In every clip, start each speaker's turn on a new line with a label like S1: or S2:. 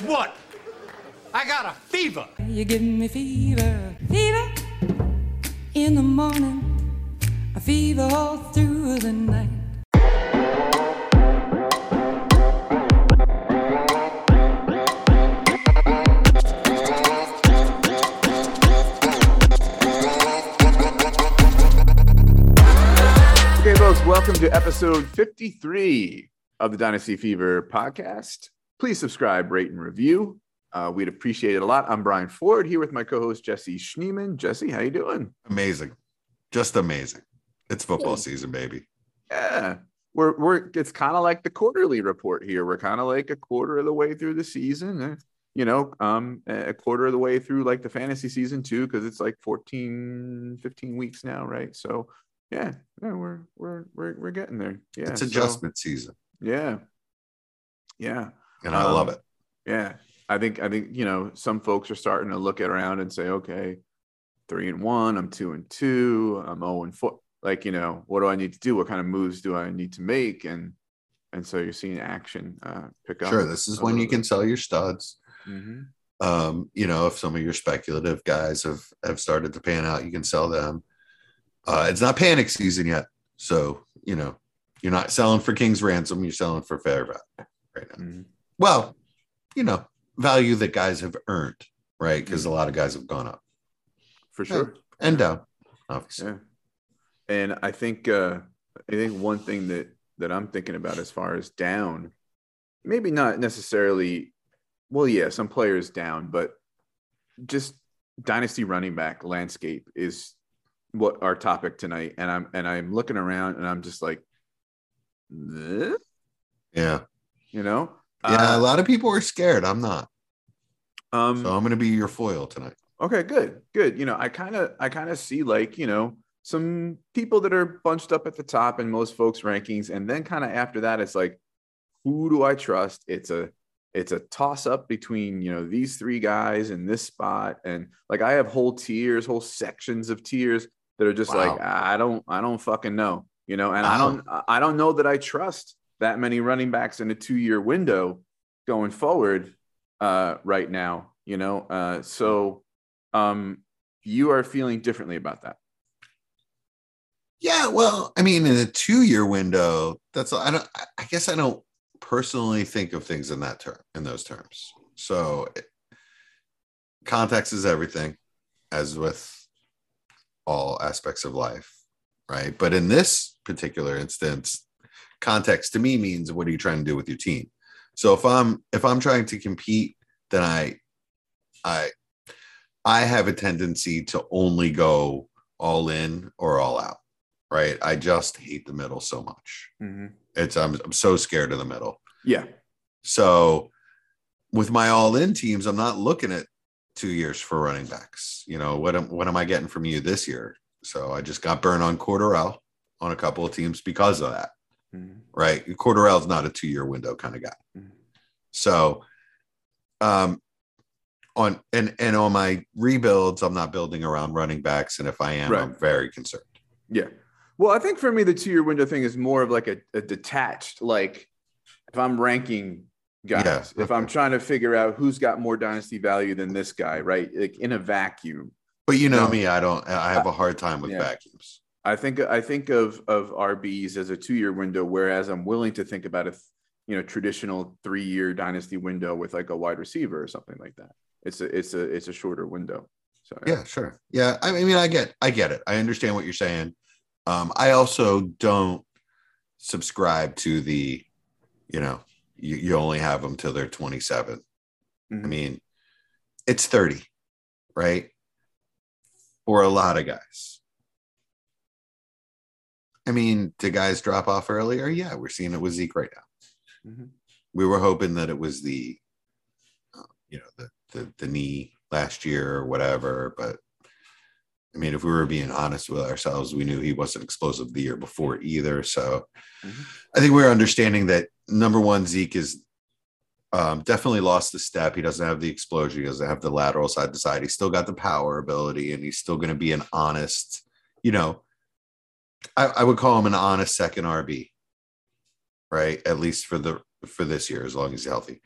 S1: Guess what? I got a fever.
S2: You give me fever, fever in the morning, a fever all through the night.
S3: Okay, folks, welcome to episode 53 of the Dynasty Fever podcast. Please subscribe, rate, and review. Uh, we'd appreciate it a lot. I'm Brian Ford here with my co-host Jesse Schneeman. Jesse, how you doing?
S4: Amazing. Just amazing. It's football season, baby.
S3: Yeah, we're we're it's kind of like the quarterly report here. We're kind of like a quarter of the way through the season. uh, You know, um, a quarter of the way through like the fantasy season too, because it's like 14, 15 weeks now, right? So yeah, yeah, we're we're we're we're getting there. Yeah,
S4: it's
S3: so-
S4: adjustment season.
S3: yeah, yeah.
S4: And I
S3: Um,
S4: love it.
S3: Yeah, I think I think you know some folks are starting to look around and say, okay, three and one, I'm two and two, I'm zero and four. Like you know, what do I need to do? What kind of moves do I need to make? And and so you're seeing action uh, pick up.
S4: Sure. This is when you
S3: little
S4: can sell your studs.
S3: Mhm.
S4: Um, you know, if some of your speculative guys have have started to pan out, you can sell them. Uh, it's not panic season yet. So, you know, you're not selling for King's ransom, you're selling for fair value right now.
S3: Mhm.
S4: Well, you know, value that guys have earned, right? Because a lot of guys have gone up
S3: for sure.
S4: and down, obviously.
S3: Yeah. And I think uh I think one thing that that I'm thinking about as far as down, maybe not necessarily well, yeah, some players down, but just dynasty running back landscape is what our topic tonight. And I'm and I'm looking around and I'm just like "Eh?"
S4: Yeah.
S3: you know?
S4: Yeah. a
S3: Uh,
S4: lot of people are scared. I'm not.
S3: um
S4: So I'm going to be your foil tonight.
S3: Okay, good, good. You know, I kind of, I kind of see like, you know, some people that are bunched up at the top in most folks' rankings, and then kind of after that, it's like, who do I trust? It's a, it's a toss up between you know these three guys in this spot, and like I have whole tiers, whole sections of tiers that are just like I don't, I don't fucking know, you know, and I don't, I don't know that I trust that many running backs in a two year window going forward uh, right now, you know, uh, so um you are feeling differently about that
S4: Yeah, well, I mean, in a two-year window, that's I don't. I- guess I don't personally think of things in that term, in those terms. So, context is everything, as with all aspects of life, right? But in this particular instance, context to me means what are you trying to do with your team? So if I'm if I'm trying to compete, then I I I have a tendency to only go all in or all out right? I just hate the middle so much. Mm-hmm. It's I'm, I'm so scared of the middle.
S3: yeah
S4: So with my all in teams, I'm not looking at two years for running backs. You know, what am what am I getting from you this year? So I just got burned on Cordarrelle on a couple of teams because of that.
S3: Mhm.
S4: Right. Cordarrelle's not a two year window kind of guy.
S3: Mhm.
S4: So um on and and on my rebuilds, I'm not building around running backs. And if I am, I'm very concerned.
S3: yeah well i think for me the two year window thing is more of like a, a detached like if i'm ranking guys
S4: Yeah,
S3: if i'm trying to figure out who's got more dynasty value than this guy right like in a vacuum
S4: But you know
S3: No.
S4: me, I don't I have a hard time with
S3: Yeah.
S4: vacuums.
S3: I think I think of of RBs as a two year window, whereas I'm willing to think about a you know traditional three year dynasty window with like a wide receiver or something like that. It's a it's a it's a shorter window. So
S4: Yeah, sure. Yeah, I mean, I get, I get it. I understand what you're saying. Um, I also don't subscribe to the, you know, you, you only have them till they're 27. I
S3: Mhm.
S4: mean, it's 30, right? For a lot of guys. I mean, do guys drop off earlier? Yeah, we're seeing it with Zeke right now.
S3: Mhm.
S4: We were hoping that it was the, uh, you know, the, the the knee last year or whatever. But I mean, if we were being honest with ourselves, we knew he wasn't explosive the year before either. So
S3: Mhm.
S4: I think we're understanding that number one, Zeke is um, definitely lost the step. He doesn't have the explosion. He doesn't have the lateral side to side. He's still got the power ability, and he's still going to be an honest, you know, I, I would call him an honest second RB, right? At least for the for this year, as long as he's healthy.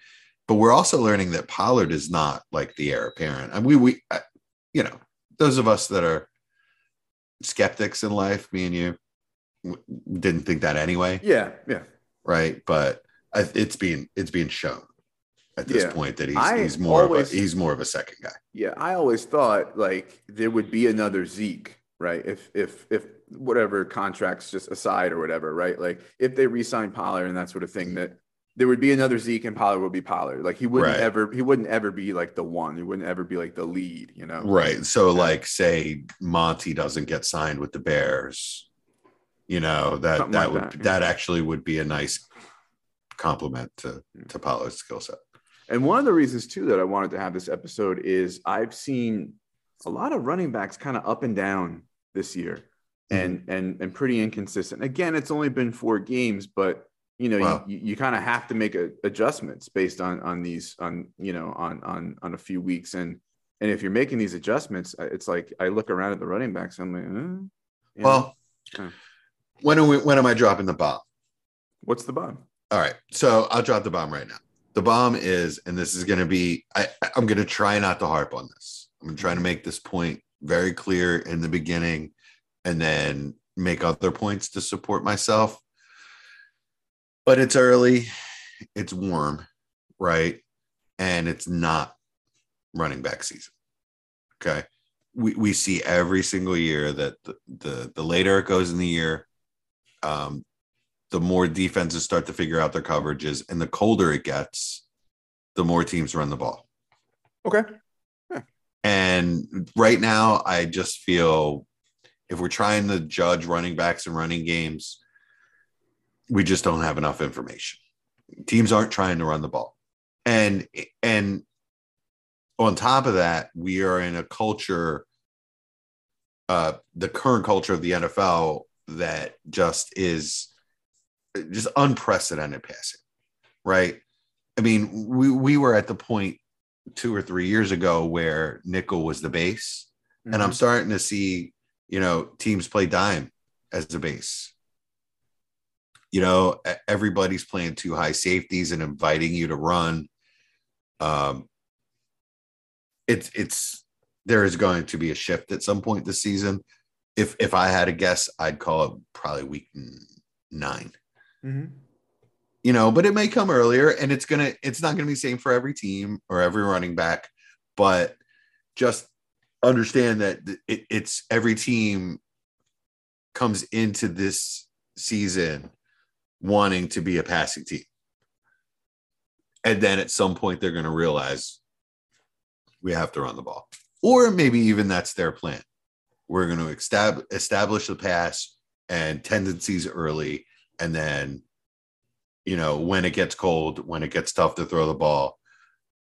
S4: but we're also learning that Pollard is not like the heir apparent. And we we I, you know those of us that are skeptics in life, me and you, didn't think that anyway,
S3: Yeah, yeah.
S4: right? But it's being it's being shown at this
S3: Yeah.
S4: point that he's
S3: I
S4: he's more
S3: always-
S4: of a, he's more of a second guy.
S3: Yeah, I always thought like there would be another Zeke, right? If if if whatever contracts just aside or whatever, right? Like if they re-sign Pollard and that sort of thing, that there would be another Zeke and Pollard would be Pollard. Like he wouldn't
S4: Right.
S3: ever he wouldn't ever be like the one. He wouldn't ever be like the lead, you know?
S4: Right. So
S3: Yeah.
S4: like say Monty doesn't get signed with the Bears, you know, that
S3: Something
S4: that
S3: like
S4: would
S3: that,
S4: that,
S3: yeah.
S4: actually would be a nice compliment to
S3: mm.
S4: to Pollard's skill set.
S3: And one of the reasons too that I wanted to have this episode is I've seen a lot of running backs kind of up and down this year and and and pretty inconsistent. Again, it's only been four games, but you know,
S4: Wow.
S3: you, you kind of have to make a, adjustments based on on these on you know on on on a few weeks and and if you're making these adjustments, uh, it's like I look around at the running backs, I'm like, you know,
S4: Well,
S3: Yeah.
S4: when are we, when am I dropping the bomb?
S3: what's the bomb?
S4: All right. So I'll drop the bomb right now. The bomb is, and this is going to be, I, I'm going to try not to harp on this. I'm trying to make this point very clear in the beginning and then make other points to support myself. But it's early, it's warm, right? And it's not running back season. Okay. We, we see every single year that the, the, the later it goes in the year, um, the more defenses start to figure out their coverages, and the colder it gets, the more teams run the ball.
S3: Okay.
S4: And right now, I just feel if we're trying to judge running backs and running games, we just don't have enough information. Teams aren't trying to run the ball. And and on top of that, we are in a culture, uh, the current culture of the NFL that just is just unprecedented passing, right? I mean, we we were at the point two or three years ago where nickel was the base, and I'm starting to see, you know, teams play dime as the base. You know, everybody's playing two high safeties and inviting you to run. Um, it's it's there is going to be a shift at some point this season. If if I had a guess, I'd call it probably week n- nine
S3: Mhm.
S4: you know, but it may come earlier and it's gonna it's not gonna be the same for every team or every running back, but just understand that it, it's every team comes into this season wanting to be a passing team. And then at some point they're gonna realize we have to run the ball. Or maybe even that's their plan. We're gonna establish the pass and tendencies early and then you know, when it gets cold, when it gets tough to throw the ball,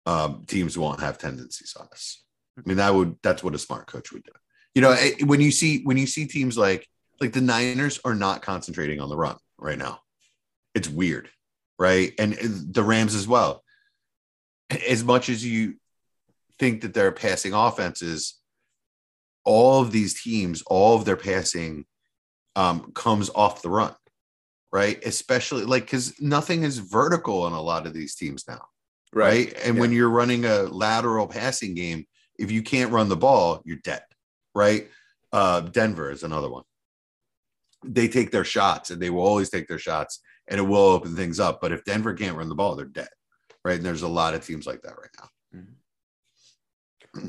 S4: um, teams won't have tendencies on us. I mean, that would that's what a smart coach would do. You know, eh, when you see when you see teams like like the Niners are not concentrating on the run right now. It's weird, right? And eh, the Rams as well. As much as you think that they're passing offenses, all of these teams, all of their passing um, comes off the run right? Especially like because nothing is vertical on a lot of these teams now, right? And when you're running a lateral passing game, if you can't run the ball, you're dead, right? Uh, Denver is another one. They take their shots and they will always take their shots and it will open things up. But if Denver can't run the ball, they're dead, right? And there's a lot of teams like that right now.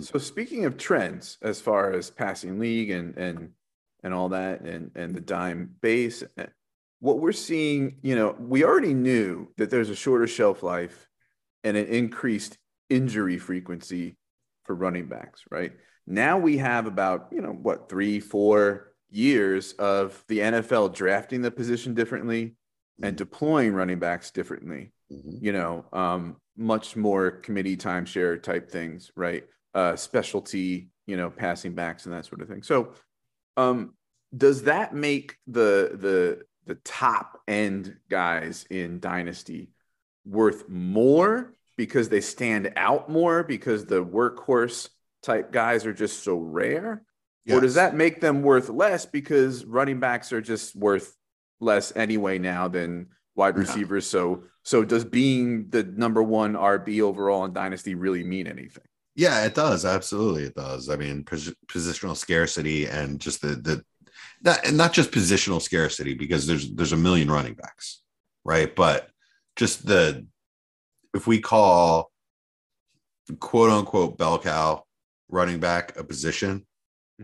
S3: So speaking of trends, as far as passing league and and and all that, and and the dime base, what we're seeing, you know, we already knew that there's a shorter shelf life and an increased injury frequency for running backs, right? Now we have about you know what three, four years of the NFL drafting the position differently and deploying running backs differently
S4: Mhm.
S3: you know, um, much more committee timeshare type things, right? Uh, specialty, you know, passing backs and that sort of thing. So, um, does that make the the the top end guys in Dynasty worth more because they stand out more because the workhorse type guys are just so rare? Or does that make them worth less because running backs are just worth less anyway now than wide receivers. So so does being the number one RB overall in Dynasty really mean anything?
S4: Yeah, it does. Absolutely, it does. I mean, pos- positional scarcity and just the the not and not just positional scarcity because there's there's a million running backs, right? But just the if we call quote unquote bell cow running back a position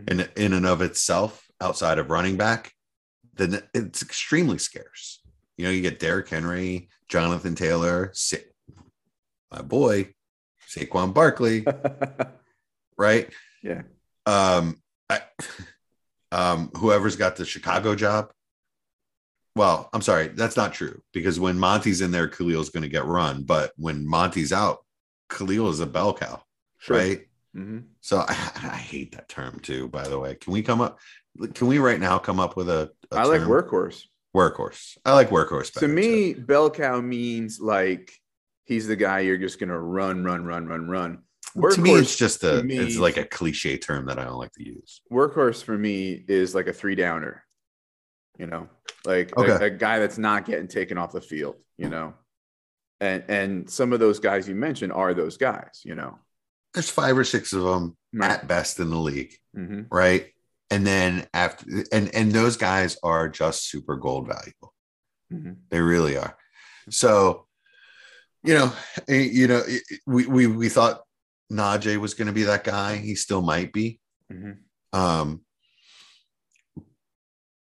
S4: in in and of itself outside of running back, then it's extremely scarce. You know, you get Derrick Henry, Jonathan Taylor, Sa- my boy, Saquon Barkley, right?
S3: Yeah.
S4: Um, I, um, whoever's got the Chicago job. Well, I'm sorry, that's not true because when Monty's in there, Khalil's going to get run. But when Monty's out, Khalil is a bell cow, right?
S3: hmm
S4: So I, I hate that term too. By the way, can we come up? Can we right now come up with a? a
S3: I like
S4: term?
S3: workhorse.
S4: workhorse. I like workhorse.
S3: To me,
S4: too.
S3: bell cow means like he's the guy you're just gonna run, run, run, run, run.
S4: to me, it's just a.
S3: me-
S4: it's like a cliche term that I don't like to use.
S3: workhorse for me is like a three downer. You know, like a-
S4: Okay.
S3: a, guy that's not getting taken off the field. You know, and and some of those guys you mentioned are those guys. You know,
S4: There's five or six of them
S3: Right.
S4: at best in the league,
S3: hmm
S4: right? And then after, and and those guys are just super gold valuable.
S3: hmm
S4: They really are. So, you know, eh, you know, eh, we we we thought Najee was going to be that guy. He still might be.
S3: hmm
S4: Um,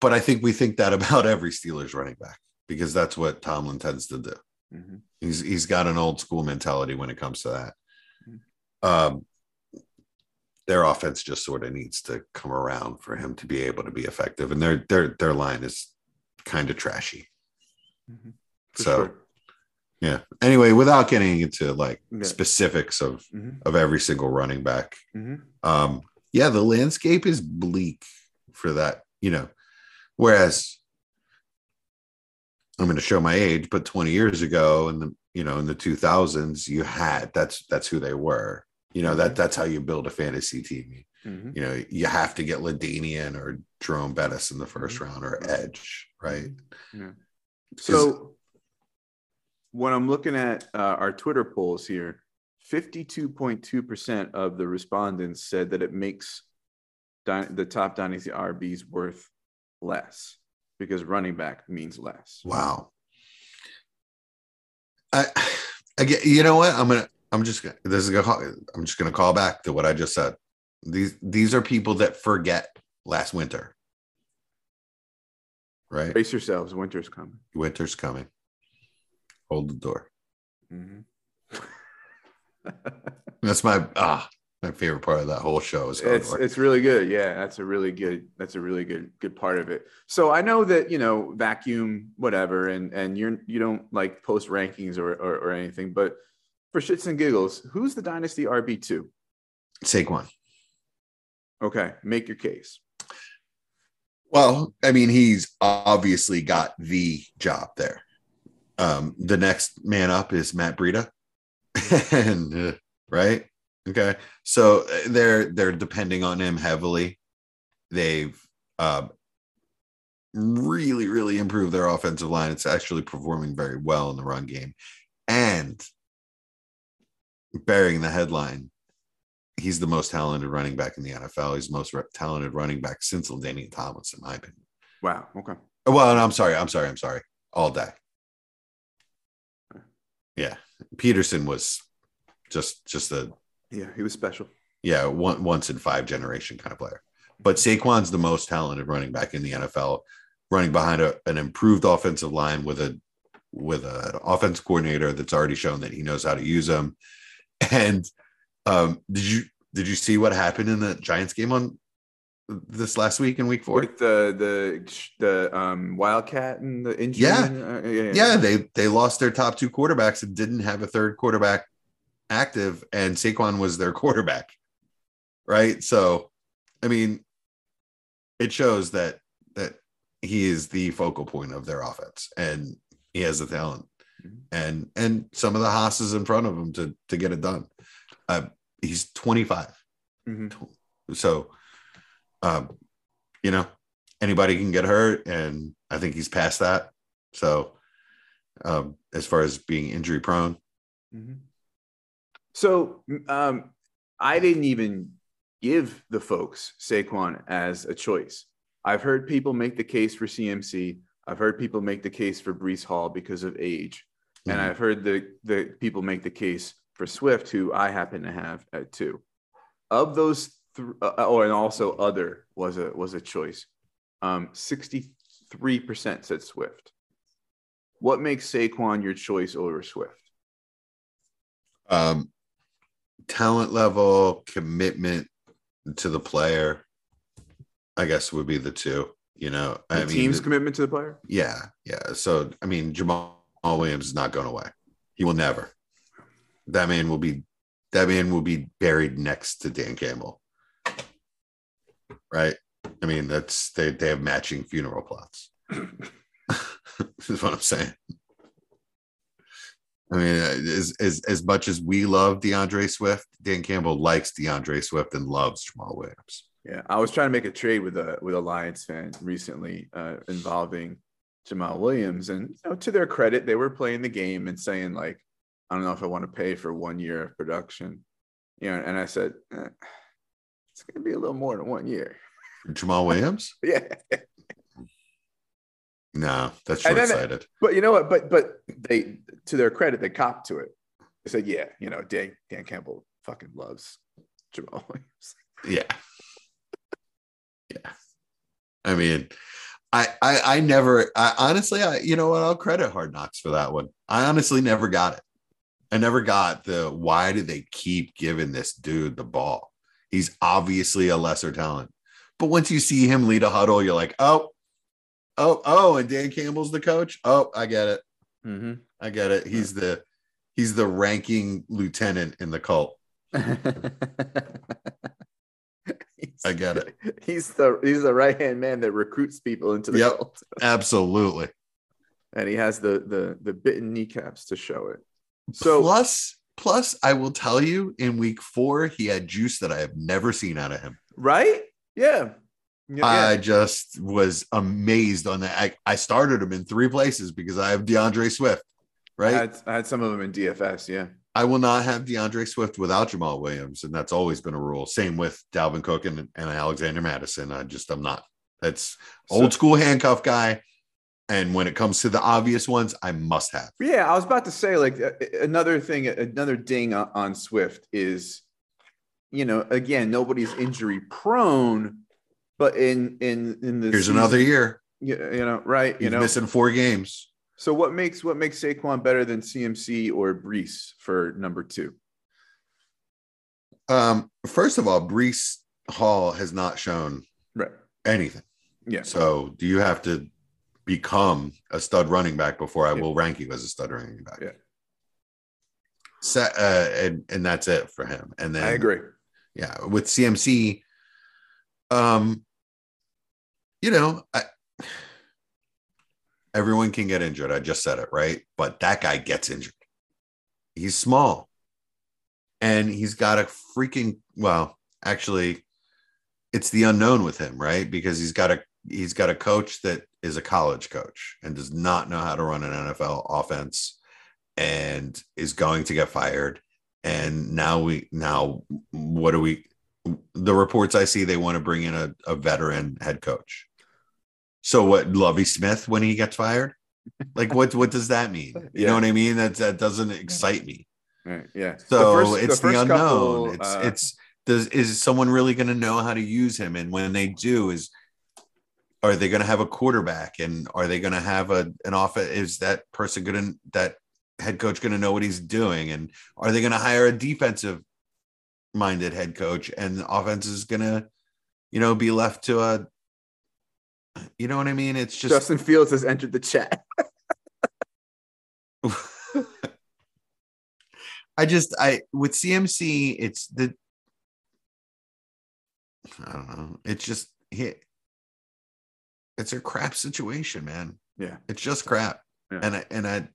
S4: but I think we think that about every Steelers running back because that's what Tomlin tends to do.
S3: hmm
S4: He's he's got an old school mentality when it comes to that.
S3: Mm-hmm.
S4: Um, their offense just sort of needs to come around for him to be able to be effective, and their their their line is kind of trashy.
S3: Mhm.
S4: So
S3: sure.
S4: yeah. Anyway, without getting into like
S3: Yeah.
S4: specifics of
S3: Mhm.
S4: of every single running back,
S3: Mhm.
S4: um, yeah, the landscape is bleak for that, you know. Whereas I'm going to show my age, but 20 years ago, in the you know in the 2000s, you had that's that's who they were. You know that that's how you build a fantasy team.
S3: Mhm.
S4: You know you have to get LaDainian or Jerome Bettis in the 1st
S3: Mhm.
S4: round or Edge, right?
S3: Yeah. So when I'm looking at uh, our Twitter polls here, 52.2% of the respondents said that it makes dy- the top dynasty RBs worth less because running back means less.
S4: Wow. I, I get, you know what? I'm gonna, I'm just gonna, this is gonna, I'm just gonna call back to what I just said. These, these are people that forget last winter, right?
S3: Brace yourselves, winter's coming.
S4: Winter's coming. Hold the door.
S3: Mhm.
S4: That's my ah, my favorite part of that whole show is
S3: it's it's really good. Yeah, that's a really good that's a really good good part of it. So I know that you know vacuum whatever, and and you're you don't like post rankings or, or or anything, but for shits and giggles, who's the dynasty RB two?
S4: Saquon.
S3: Okay, make your case.
S4: Well, I mean, he's obviously got the job there. Um, the next man up is Matt Breida, and uh, right, okay. So uh, they're they're depending on him heavily. They've uh, really, really improved their offensive line. It's actually performing very well in the run game, and bearing the headline, he's the most talented running back in the NFL. He's the most re- talented running back since LaDainian Thomas, in my opinion.
S3: Wow. Okay.
S4: Oh, Well, and I'm sorry, I'm sorry, I'm sorry. All day. Yeah, Peterson was just just a
S3: Yeah, he was special.
S4: yeah one, once in five generation kind of player. But Saquon's the most talented running back in the NFL, running behind a, an improved offensive line with a with an offense coordinator that's already shown that he knows how to use them. And um, did you did you see what happened in the Giants game on this last week in Week Four?
S3: With the the the um Wildcat and the injury.
S4: Yeah.
S3: Uh, yeah,
S4: yeah, they they lost their top two quarterbacks and didn't have a third quarterback active, and Saquon was their quarterback. Right. So, I mean, it shows that that he is the focal point of their offense, and he has the talent,
S3: Mhm.
S4: and and some of the hosses in front of him to to get it done. Uh, he's twenty five,
S3: Mhm.
S4: so um, you know anybody can get hurt, and I think he's past that. So um, as far as being injury prone.
S3: Mhm. So um, I didn't even give the folks Saquon as a choice. I've heard people make the case for CMC. I've heard people make the case for Breece Hall because of age, and
S4: Mhm.
S3: I've heard the the people make the case for Swift, who I happen to have at two. Of those, th- uh, oh, and also other was a was a choice. Um, Sixty three percent said Swift. What makes Saquon your choice over Swift?
S4: Um, talent level, commitment to the player, I guess would be the two. You know,
S3: The
S4: I mean,
S3: team's commitment to the player.
S4: yeah, yeah. So I mean, Jamaal Williams is not going away. He will never. That man will be. That man will be buried next to Dan Campbell. Right. I mean, that's they. They have matching funeral plots. is what I'm saying. I mean, as, as as much as we love D'Andre Swift, Dan Campbell likes D'Andre Swift and loves Jamaal Williams.
S3: Yeah, I was trying to make a trade with a with a Lions fan recently uh, involving Jamaal Williams, and you know, to their credit, they were playing the game and saying like, "I don't know if I want to pay for one year of production," you know. And I said, eh, "It's going to be a little more than one year."
S4: Jamaal Williams?
S3: Yeah,
S4: No, that's short sighted.
S3: but you know what? But but they, to their credit, they copped to it. They said, "Yeah, you know, Dan Dan Campbell fucking loves Jamaal Williams."
S4: Yeah. Yeah. I mean, I, I I never I honestly I you know what I'll credit Hard Knocks for that one. I honestly never got it. I never got the why do they keep giving this dude the ball? He's obviously a lesser talent. But once you see him lead a huddle, you're like, oh, oh, oh, and Dan Campbell's the coach. Oh, I get it.
S3: Mm-hmm.
S4: I get it. He's the he's the ranking lieutenant in the cult. I get it.
S3: He's the he's the right hand man that recruits people into the
S4: Yep.
S3: cult,
S4: Absolutely.
S3: and he has the the the bitten kneecaps to show it. So
S4: plus, plus, I will tell you, in week four, he had juice that I have never seen out of him.
S3: right, yeah, yeah,
S4: I just was amazed on that. I, I started him in three places because I have D'Andre Swift,
S3: I
S4: right?
S3: had, I had some of them in DFS. Yeah,
S4: I will not have D'Andre Swift without Jamaal Williams, and that's always been a rule. Same with Dalvin Cook and, and Alexander Mattison. I just I'm not. That's
S3: So-
S4: old school handcuff guy. And when it comes to the obvious ones, I must have.
S3: yeah. I was about to say like another thing, another ding on Swift is, you know, again, nobody's injury prone, but in in in the
S4: Here's
S3: season-
S4: another year.
S3: you, you know, right? You
S4: He's
S3: know,
S4: missing four games.
S3: So what makes what makes Saquon better than CMC or Breece for number two?
S4: Um, first of all, Breece Hall has not shown
S3: Right.
S4: anything.
S3: Yeah.
S4: So do you have to become a stud running back before I
S3: Yeah.
S4: will rank you as a stud running back?
S3: Yeah.
S4: So, uh, and and that's it for him. And then
S3: I agree.
S4: yeah, with CMC, um, you know, I, everyone can get injured. I just said it right, but that guy gets injured. He's small, and he's got a freaking well. Actually, it's the unknown with him, right? Because he's got a he's got a coach that is a college coach and does not know how to run an NFL offense, and is going to get fired. And now we now what do we? The reports I see, they want to bring in a, a veteran head coach. So what, Lovie Smith when he gets fired? Like what? What does that mean? You
S3: Yeah.
S4: know what I mean? That that doesn't excite me.
S3: Right. Yeah.
S4: So
S3: The first-
S4: it's the,
S3: first
S4: unknown.
S3: couple,
S4: it's
S3: uh,
S4: it's does is someone really going to know how to use him? And when they do, is are they going to have a quarterback? And are they going to have a an office? Is that person going to that head coach going to know what he's doing? And are they going to hire a defensive minded head coach? And offense is going to, you know, be left to a. You know what I mean? It's just
S3: Justin Fields has entered the chat.
S4: I just I with CMC, it's the I don't know. It's just hit. It's a crap situation, man.
S3: Yeah.
S4: It's just crap.
S3: Yeah.
S4: And I and I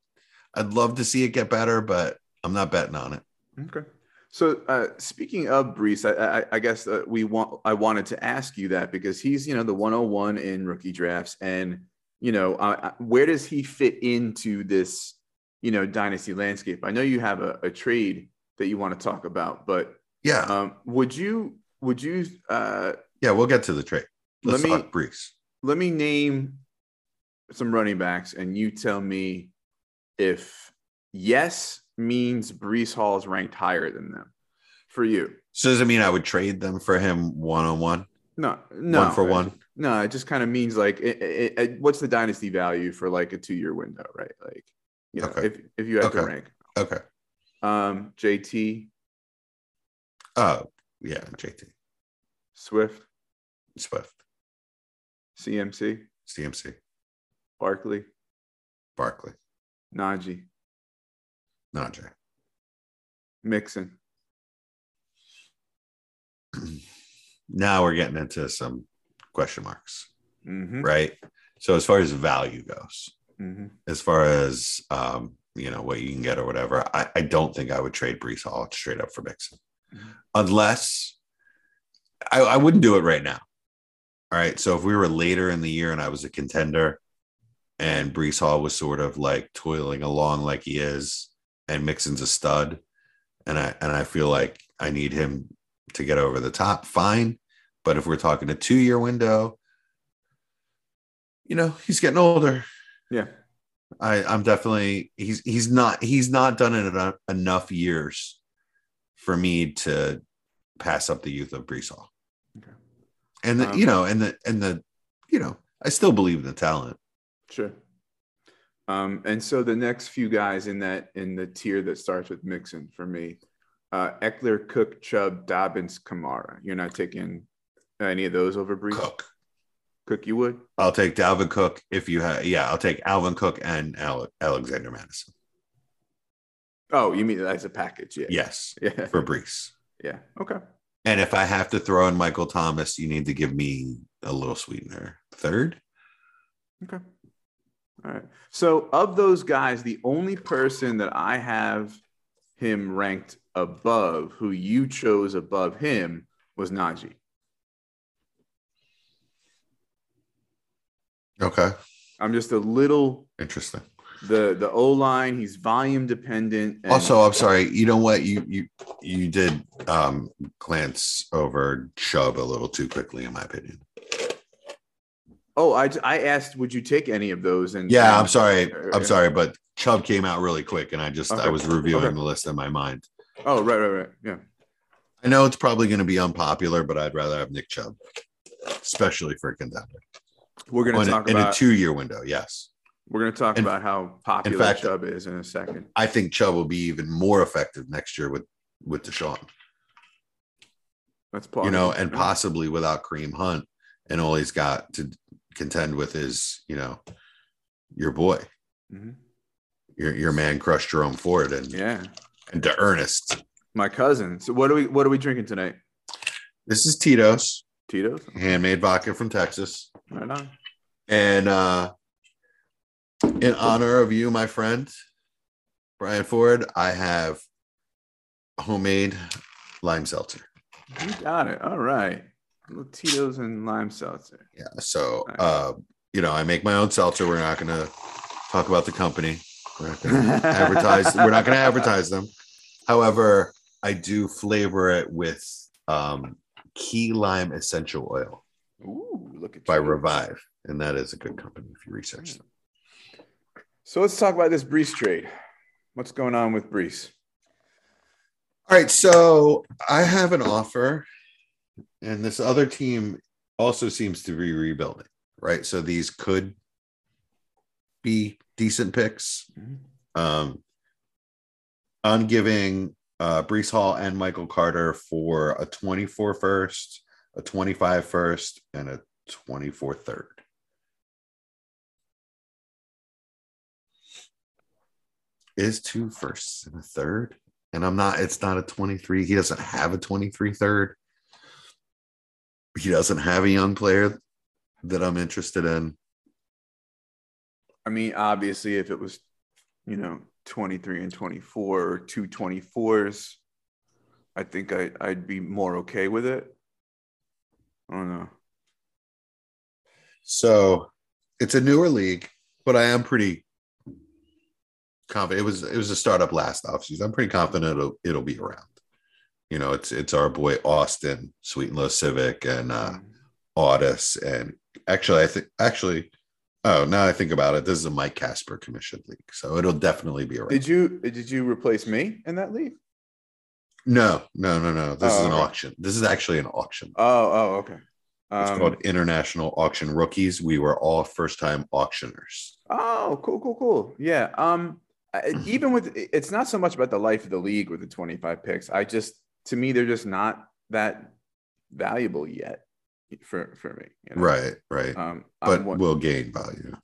S4: I'd love to see it get better, but I'm not betting on it.
S3: Okay. So uh, speaking of Breece, I, I, I guess uh, we want I wanted to ask you that because he's you know the 101 in rookie drafts, and you know, uh, where does he fit into this, you know, dynasty landscape? I know you have a, a trade that you want to talk about, but
S4: Yeah.
S3: um, would you would you uh,
S4: yeah, we'll get to the trade. Let's
S3: Let me-
S4: talk Breece.
S3: let me name some running backs, and you tell me if yes means Breece Hall is ranked higher than them for you.
S4: So does it mean I would trade them for him one on one?
S3: No, no,
S4: One for one?
S3: No, it just kind of means like, it, it, it- what's the dynasty value for like a two-year window, right? Like, you know,
S4: Okay.
S3: if if you had to rank,
S4: Okay.
S3: um, JT,
S4: Oh, yeah, JT.
S3: Swift,
S4: Swift.
S3: CMC,
S4: CMC.
S3: Barkley,
S4: Barkley.
S3: Najee,
S4: Najee.
S3: Mixon.
S4: now we're getting into some question marks,
S3: Mm-hmm.
S4: right? So as far as value goes,
S3: Mm-hmm.
S4: as far as um, you know, what you can get or whatever, I, I don't think I would trade Breece Hall straight up for Mixon.
S3: Mhm.
S4: Unless I, I wouldn't do it right now. All right. So if we were later in the year and I was a contender and Breece Hall was sort of like toiling along like he is, and Mixon's a stud, and I and I feel like I need him to get over the top, fine. But if we're talking a two-year window, you know, he's getting older.
S3: Yeah.
S4: I, I'm definitely he's he's not he's not done it enough, enough years for me to pass up the youth of Breece Hall.
S3: Okay.
S4: And the,
S3: Um,
S4: you know, and the and the you know, I still believe in the talent.
S3: Sure. Um, and so the next few guys in that in the tier that starts with Mixon for me, uh, Ekeler, Cook, Chubb, Dobbins, Kamara. You're not taking any of those over Breece.
S4: Cook.
S3: Cook, you would.
S4: I'll take Dalvin Cook if you have yeah, I'll take Alvin Cook and Ale- Alexander Mattison.
S3: Oh, you mean as a package? Yeah.
S4: Yes,
S3: Yeah.
S4: for Breece.
S3: Yeah. Okay.
S4: And if I have to throw in Michael Thomas, you need to give me a little sweetener. Third?
S3: Okay. All right. So of those guys, the only person that I have him ranked above, who you chose above him, was Najee.
S4: Okay.
S3: I'm just a little
S4: Interesting.
S3: the the O line. He's volume dependent.
S4: Also, I'm sorry. You know what? You you you did um glance over Chubb a little too quickly, in my opinion.
S3: Oh, I I asked, would you take any of those? And
S4: Yeah, I'm sorry.
S3: uh,
S4: I'm sorry, but Chubb came out really quick, and I just I was reviewing
S3: Okay.
S4: the list in my mind.
S3: Oh, right, right, right. Yeah.
S4: I know it's probably going to be unpopular, but I'd rather have Nick Chubb, especially for a contender
S3: We're gonna
S4: in, a,
S3: talk
S4: in a two-year window. Yes,
S3: we're gonna talk
S4: in-
S3: about how popular
S4: fact-
S3: Chubb is in a second.
S4: I think Chubb will be even more effective next year with with Deshaun.
S3: That's
S4: you know, and possibly without Kareem Hunt, and all he's got to contend with is, you know, your boy,
S3: Mhm.
S4: your your man crushed Jerome Ford and
S3: Yeah.
S4: and to Ernest.
S3: My cousin. So what are we what are we drinking tonight?
S4: This is Tito's
S3: Tito's?
S4: handmade vodka from Texas,
S3: Right on.
S4: and uh, in honor of you, my friend Brian Ford, I have homemade lime seltzer.
S3: You got it. All right. Little Tito's and lime seltzer.
S4: Yeah, so
S3: Nice.
S4: uh, you know, I make my own seltzer. We're not going to talk about the company. We're not going to advertise. We're not going to advertise them. However, I do flavor it with um, key lime essential oil
S3: Ooh, look at
S4: by
S3: you.
S4: Revive, and that is a good company if you research them.
S3: So let's talk about this Breece trade. What's going on with Breece?
S4: All right, so I have an offer, and this other team also seems to be rebuilding. Right, so these could be decent picks.
S3: Mhm.
S4: Um, I'm giving uh, Breece Hall and Michael Carter for a 24 first, a 25 first, and a 24 third. Is two firsts and a third, and I'm not. It's not a 23. He doesn't have a 23 third. He doesn't have a young player that I'm interested in.
S3: I mean, obviously, if it was, you know, 23 and 24 or two 24s, I think I, I'd be more okay with it. I don't know.
S4: So it's a newer league, but I am pretty confident. It was it was a startup last offseason. I'm pretty confident it'll it'll be around. You know, it's it's our boy Austin, Sweet and Low Civic, and uh Audis, and actually, I think actually, oh, now I think about it, this is a Mike Casper commissioned league, so it'll definitely be around.
S3: Did you did you replace me in that league?
S4: No, no, no, no. This
S3: Oh,
S4: is an
S3: okay.
S4: auction. This is actually an auction.
S3: Oh, oh, okay.
S4: It's
S3: Um,
S4: called International Auction Rookies. We were all first time auctioners.
S3: Oh, cool, cool, cool. Yeah. Um, even with it's not so much about the life of the league with the 25 picks. I just to me they're just not that valuable yet for for me. you know?
S4: Right, right.
S3: Um,
S4: but will gain value.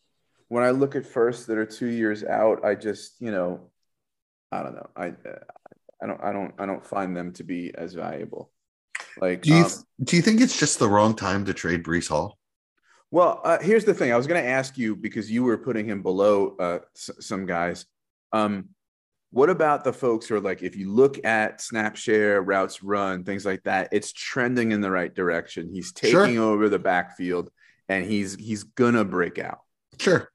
S3: when I look at first that are two years out, I just you know, I don't know. I uh, I don't I don't I don't find them to be as valuable. Like
S4: Do you
S3: um,
S4: do you think it's just the wrong time to trade Breece Hall?
S3: Well, uh, here's the thing. I was going to ask you because you were putting him below uh, s- some guys. Um, what about the folks who are like, if you look at snap share, routes run, things like that, it's trending in the right direction. He's
S4: Sure.
S3: taking over the backfield, and he's he's gonna break out.
S4: Sure,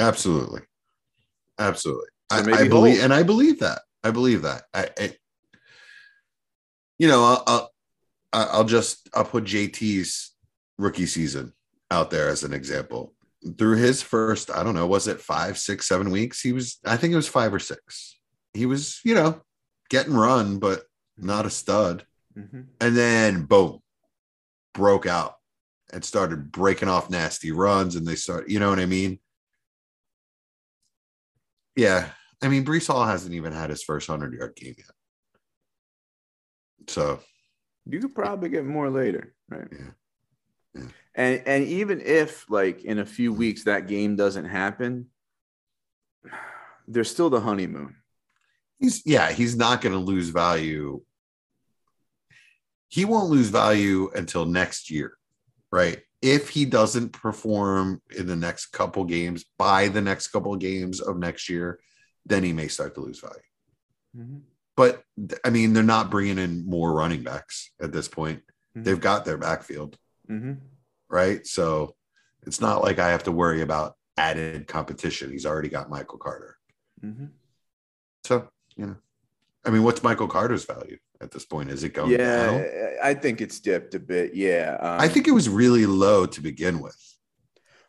S4: absolutely, absolutely.
S3: So
S4: I, I believe,
S3: hold.
S4: and I believe that. I believe that. I, I you know, I'll, I'll I'll just I'll put JT's rookie season out there as an example. Through his first, I don't know, was it five, six, seven weeks? He was, I think it was five or six. He was, you know, getting run, but not a stud.
S3: Mhm.
S4: and then boom, broke out and started breaking off nasty runs, and they start, you know what I mean? Yeah, I mean, Breece Hall hasn't even had his first hundred yard game yet, so
S3: You could probably get more later, right?
S4: Yeah. Yeah.
S3: And and even if like in a few weeks that game doesn't happen, there's still the honeymoon.
S4: he's yeah, he's not going to lose value. He won't lose value until next year, right? If he doesn't perform in the next couple games, by the next couple games of next year, then he may start to lose value. But I mean, they're not bringing in more running backs at this point.
S3: Mhm.
S4: They've got their backfield,
S3: Mm-hmm.
S4: right? So it's not like I have to worry about added competition. He's already got Michael Carter.
S3: Mm-hmm.
S4: So, you know, I mean, what's Michael Carter's value at this point? Is it going
S3: yeah,
S4: down?
S3: I think it's dipped a bit. Yeah, um,
S4: I think it was really low to begin with.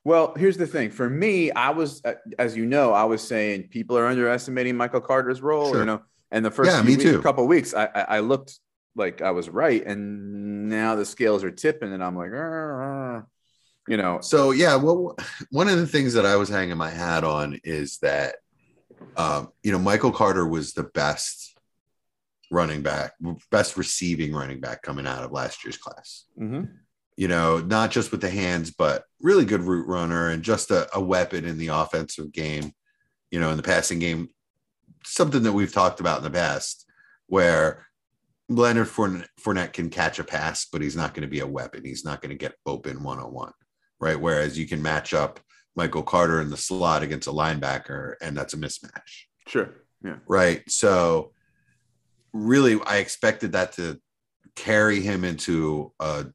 S3: Well, here's the thing. For me, I was, uh, as you know, I was saying people are underestimating Michael Carter's role.
S4: Sure.
S3: You know, and the first
S4: Yeah, me
S3: weeks-
S4: too.
S3: couple weeks, I I looked like I was right, and now the scales are tipping, and I'm like, "Arr, arr." you know,
S4: So yeah, well, one of the things that I was hanging my hat on is that, um, you know, Michael Carter was the best running back, best receiving running back coming out of last year's class. You know, not just with the hands, but really good route runner and just a, a weapon in the offensive game. You know, in the passing game, something that we've talked about in the past, where Leonard Fournette, Fournette can catch a pass, but he's not going to be a weapon. He's not going to get open one on one right? Whereas you can match up Michael Carter in the slot against a linebacker, and that's a mismatch,
S3: sure, yeah,
S4: right? So, really, I expected that to carry him into a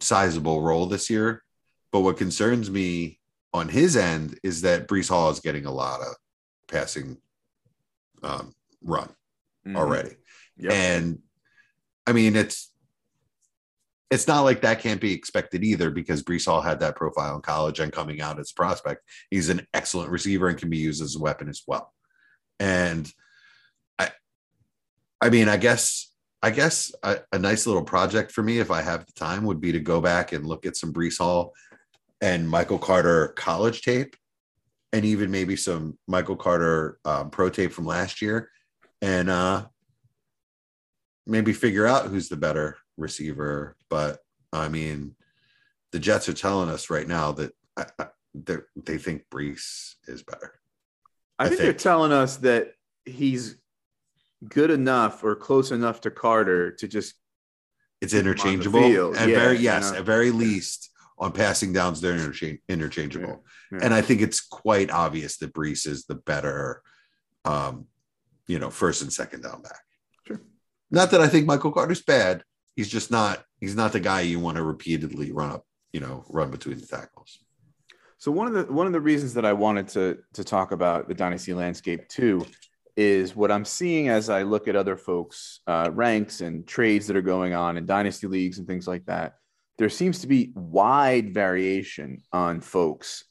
S4: sizable role this year. But what concerns me on his end is that Breece Hall is getting a lot of passing um, run
S3: Mhm.
S4: already.
S3: Yep.
S4: And I mean, it's it's not like that can't be expected either because Breece Hall had that profile in college and coming out as a prospect. He's an excellent receiver and can be used as a weapon as well. And I I mean, I guess I guess a, a nice little project for me if I have the time would be to go back and look at some Breece Hall and Michael Carter college tape and even maybe some Michael Carter um, pro tape from last year and uh maybe figure out who's the better receiver. But I mean, the Jets are telling us right now that I, I, they think Breece is better.
S3: I
S4: I
S3: think they're telling us that he's good enough or close enough to Carter to just
S4: It's
S3: Keep him on the
S4: interchangeable, and
S3: yeah,
S4: very
S3: you
S4: yes,
S3: know.
S4: at very least on passing downs, they're interchange, interchangeable.
S3: Yeah, yeah.
S4: And I think it's quite obvious that Breece is the better, um, you know, first and second down back. Not that I think Michael Carter's bad. He's just not. He's not the guy you want to repeatedly run up. You know, run between the tackles.
S3: So one of the one of the reasons that I wanted to to talk about the dynasty landscape too is what I'm seeing as I look at other folks' uh, ranks and trades that are going on in dynasty leagues and things like that. There seems to be wide variation on folks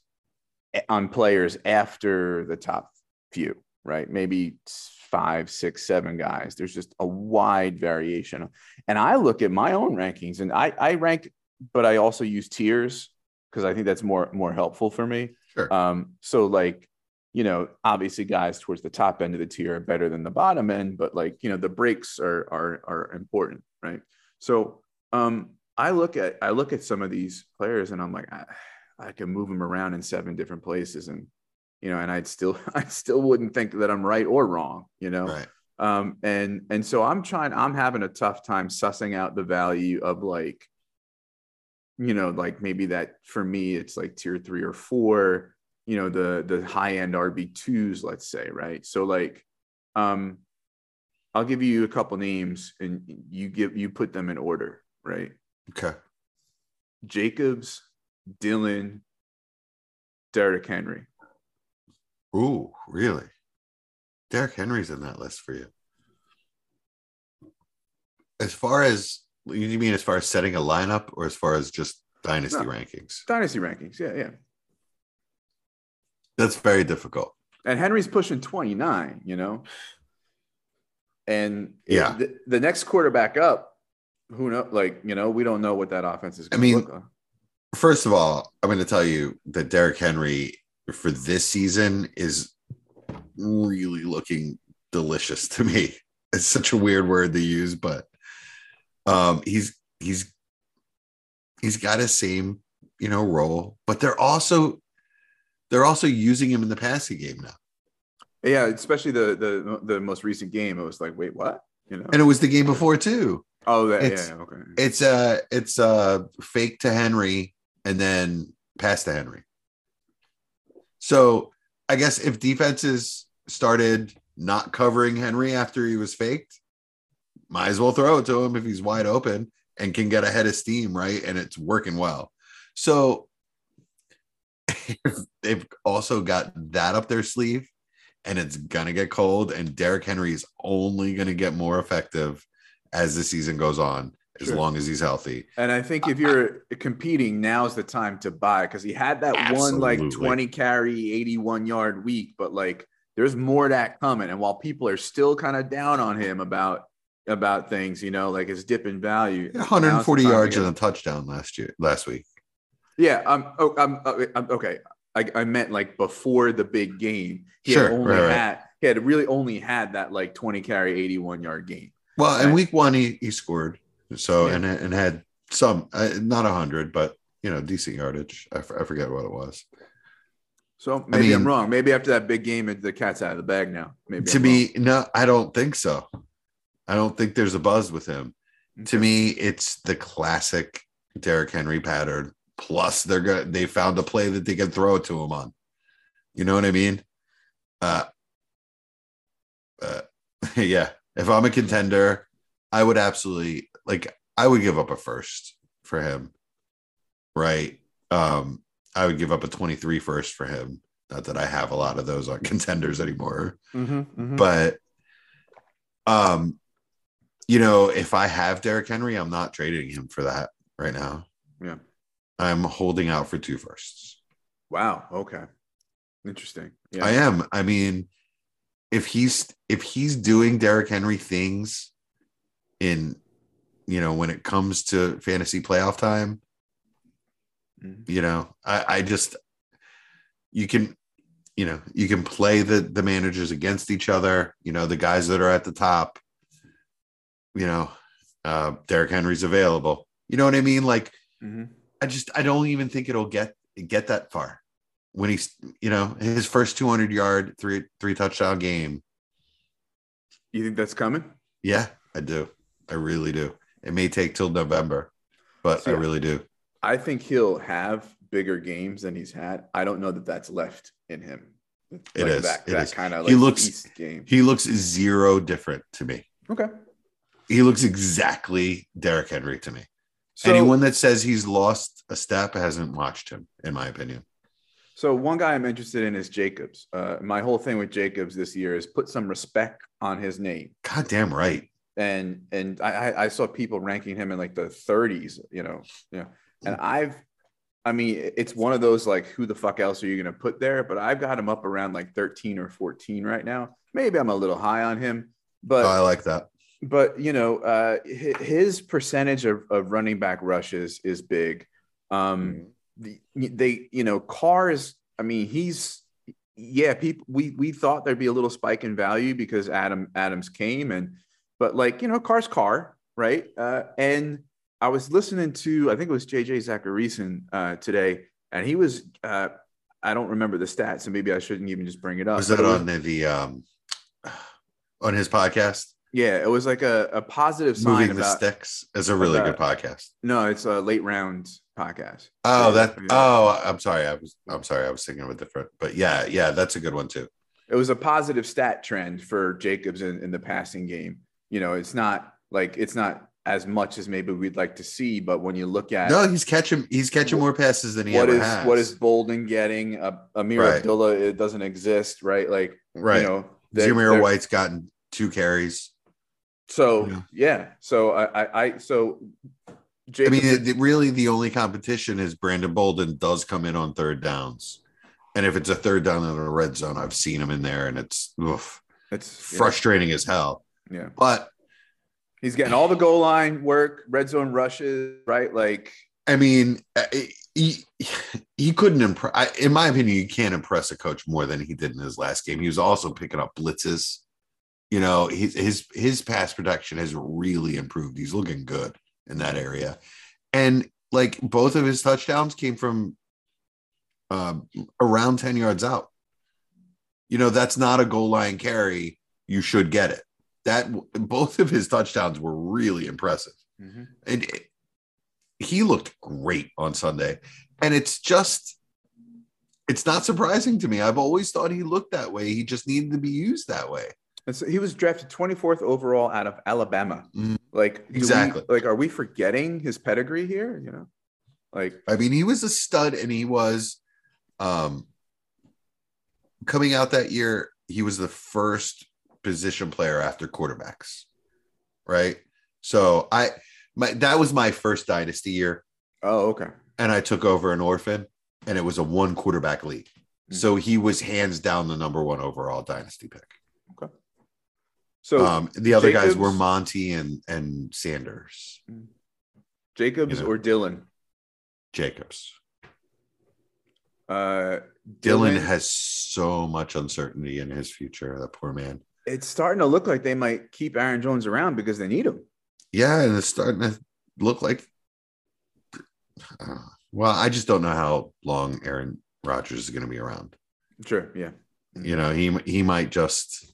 S3: eh, on players after the top few, right? Maybe five, six, seven guys. There's just a wide variation. And I look at my own rankings and I, I rank, but I also use tiers because I think that's more more helpful for me.
S4: Sure.
S3: Um, so like, you know, obviously guys towards the top end of the tier are better than the bottom end, but like, you know, the breaks are are are important, right? So um I look at I look at some of these players and I'm like, I, I can move them around in seven different places and you know, and I'd still I still wouldn't think that I'm right or wrong, you know.
S4: Right.
S3: Um, and and so I'm trying, I'm having a tough time sussing out the value of like, you know, like maybe that for me, it's like tier three or four, you know, the the high end RB twos, let's say, right? So like um I'll give you a couple names and you give you put them in order, right?
S4: Okay.
S3: Jacobs, Dillon, Derrick Henry.
S4: Ooh, really? Derrick Henry's in that list for you. As far as you mean, as far as setting a lineup, or as far as just dynasty
S3: No.
S4: rankings,
S3: Dynasty rankings, yeah, yeah.
S4: that's very difficult.
S3: and Henry's pushing 29, you know. And
S4: Yeah.
S3: the, the next quarterback up, who know, like, you know, we don't know what that offense is
S4: I mean,
S3: look like.
S4: First of all, I'm going to tell you that Derrick Henry for this season is really looking delicious to me. It's such a weird word to use, but um, he's he's he's got his same you know role, but they're also they're also using him in the passing game now.
S3: Yeah, especially the the the most recent game. It was like, wait, what? You know?
S4: And it was the game before too.
S3: oh, that, yeah,
S4: it's-
S3: yeah, okay.
S4: It's uh it's uh fake to Henry and then pass to Henry. So I guess if defenses started not covering Henry after he was faked, might as well throw it to him if he's wide open and can get ahead of steam, right? And it's working well. So they've also got that up their sleeve and it's gonna get cold, and Derrick Henry is only gonna get more effective as the season goes on, as
S3: Sure.
S4: long as he's healthy.
S3: And I think if you're competing, now's the time to buy because he had that one like 20 carry, 81 yard week, but like there's more of that coming. And while people are still kind of down on him about about things, you know, like his dip in value,
S4: 140 yards and a touchdown last year, last week.
S3: Yeah, um, oh, I'm, uh, I'm okay. I, I meant like before the big game. He
S4: Sure,
S3: had only
S4: right, right.
S3: he had really only had that like 20 carry, 81 yard game.
S4: Well, in
S3: Right.
S4: week one, he, he scored. So,
S3: Yeah.
S4: and, and had some, uh, not a 100, but, you know, decent yardage. I, f- I forget what it was.
S3: So maybe I am wrong. Maybe after that big game, the cat's out of the bag now. Maybe
S4: to
S3: I'm
S4: me, no, I don't think so. I don't think there's a buzz with him.
S3: wrong.
S4: To me, it's the classic Derrick Henry pattern. Plus, they're going they found a play that they can throw it to him on. You know what I mean? Uh, uh, yeah. If I'm a contender, I would absolutely like. I would give up a first for him, right? Um, I would give up a 23 first for him. Not that I have a lot of those on contenders anymore
S3: Mhm, mhm.
S4: but um you know if i have Derrick henry i'm not trading him for that right now
S3: yeah.
S4: i'm holding out for two firsts
S3: Wow. Okay. Interesting. Yeah.
S4: i am i mean if he's if he's doing Derrick henry things in you know when it comes to fantasy playoff time
S3: Mhm.
S4: you know i i just you can you know you can play the the managers against each other you know the guys that are at the top you know uh Derrick Henry's available you know what i mean like
S3: Mhm.
S4: i just i don't even think it'll get get that far when he's you know his first 200 yard three three touchdown game
S3: You think that's coming?
S4: yeah i do i really do it may take till november but i really do
S3: I think he'll have bigger games than he's had. I don't know that that's left in him.
S4: It is,
S3: That,
S4: it
S3: that
S4: is.
S3: kind of
S4: He looks- he looks zero different to me
S3: Okay.
S4: he looks exactly Derrick Henry to me.
S3: So,
S4: Anyone that says he's lost a step hasn't watched him, in my opinion.
S3: So one guy I'm interested in is Jacobs. Uh, my whole thing with Jacobs this year is put some respect on his name.
S4: God damn right.
S3: And and I, I- saw people ranking him in like the 30s, you know, you know, and I've I mean, it's one of those like, who the fuck else are you going to put there? But I've got him up around like 13 or 14 right now. Maybe I'm a little high on him, but
S4: Oh, I like that.
S3: but you know, uh, his percentage of, of running back rushes is big. Um, the, they, you know, cars. I mean, he's yeah. People, we we thought there'd be a little spike in value because Adam Adams came and, but like you know, cars car right. Uh, and I was listening to I think it was JJ Zachariason uh, today, and he was. Uh, I don't remember the stats, so maybe I shouldn't even just bring it up.
S4: Was that on the, the um on his podcast?
S3: Yeah, it was like a, a positive sign
S4: Moving the. Sticks is a really
S3: about-
S4: good podcast.
S3: No, it's a late round podcast.
S4: Oh, that
S3: Yeah.
S4: oh, I'm sorry. I was I'm sorry. I was thinking of a different, but yeah, yeah, that's a good one too.
S3: It was a positive stat trend for Jacobs in, in the passing game. You know, it's not like it's not as much as maybe we'd like to see, but when you look at
S4: No, he's catching he's catching more passes than he
S3: what
S4: ever
S3: is
S4: has.
S3: what is Bolden getting? Uh, Ameer
S4: Right.
S3: Abdullah, it doesn't exist, right? Like
S4: right?
S3: you know, they're-
S4: White's gotten two carries.
S3: So
S4: Yeah.
S3: yeah, so I, I, I so
S4: I mean, it, it- really, the only competition is Brandon Bolden does come in on third downs, and if it's a third down in a red zone, I've seen him in there, and it's oof,
S3: it's yeah,
S4: frustrating as hell.
S3: Yeah,
S4: But
S3: he's getting all the goal line work, red zone rushes, right? Like
S4: I mean, uh, he he couldn't impress. In my opinion, you can't impress a coach more than he did in his last game. He was also picking up blitzes. You know, his his his pass protection has really improved. He's looking good in that area, and like both of his touchdowns came from um, around ten yards out. You know, that's not a goal line carry. You should get it. That both of his touchdowns were really impressive and it- he looked great on Sunday. And it's just, it's not surprising to me. I've always thought he looked that way. He just needed to be used that way.
S3: And so he was drafted 24th overall out of Alabama.
S4: Mm,
S3: Like do we-
S4: exactly.
S3: like, are we forgetting his pedigree here? You know, like
S4: I mean, he was a stud and he was um coming out that year, he was the first position player after quarterbacks. Right. So I my that was my first dynasty year.
S3: oh okay.
S4: and I took over an orphan, and it was a one quarterback league. So he was hands down the number one overall dynasty pick. Okay.
S3: So
S4: um, the other guys were Monty and and Sanders,
S3: Jacobs
S4: you know.
S3: or Dillon?
S4: Jacobs.
S3: Uh,
S4: Dillon has so much uncertainty in his future. That poor man.
S3: It's starting to look like they might keep Aaron Jones around because they need him.
S4: Yeah, and it's starting to look like. uh, well, I just don't know how long Aaron Rodgers is going to be around.
S3: Sure. Yeah.
S4: You know, he he might just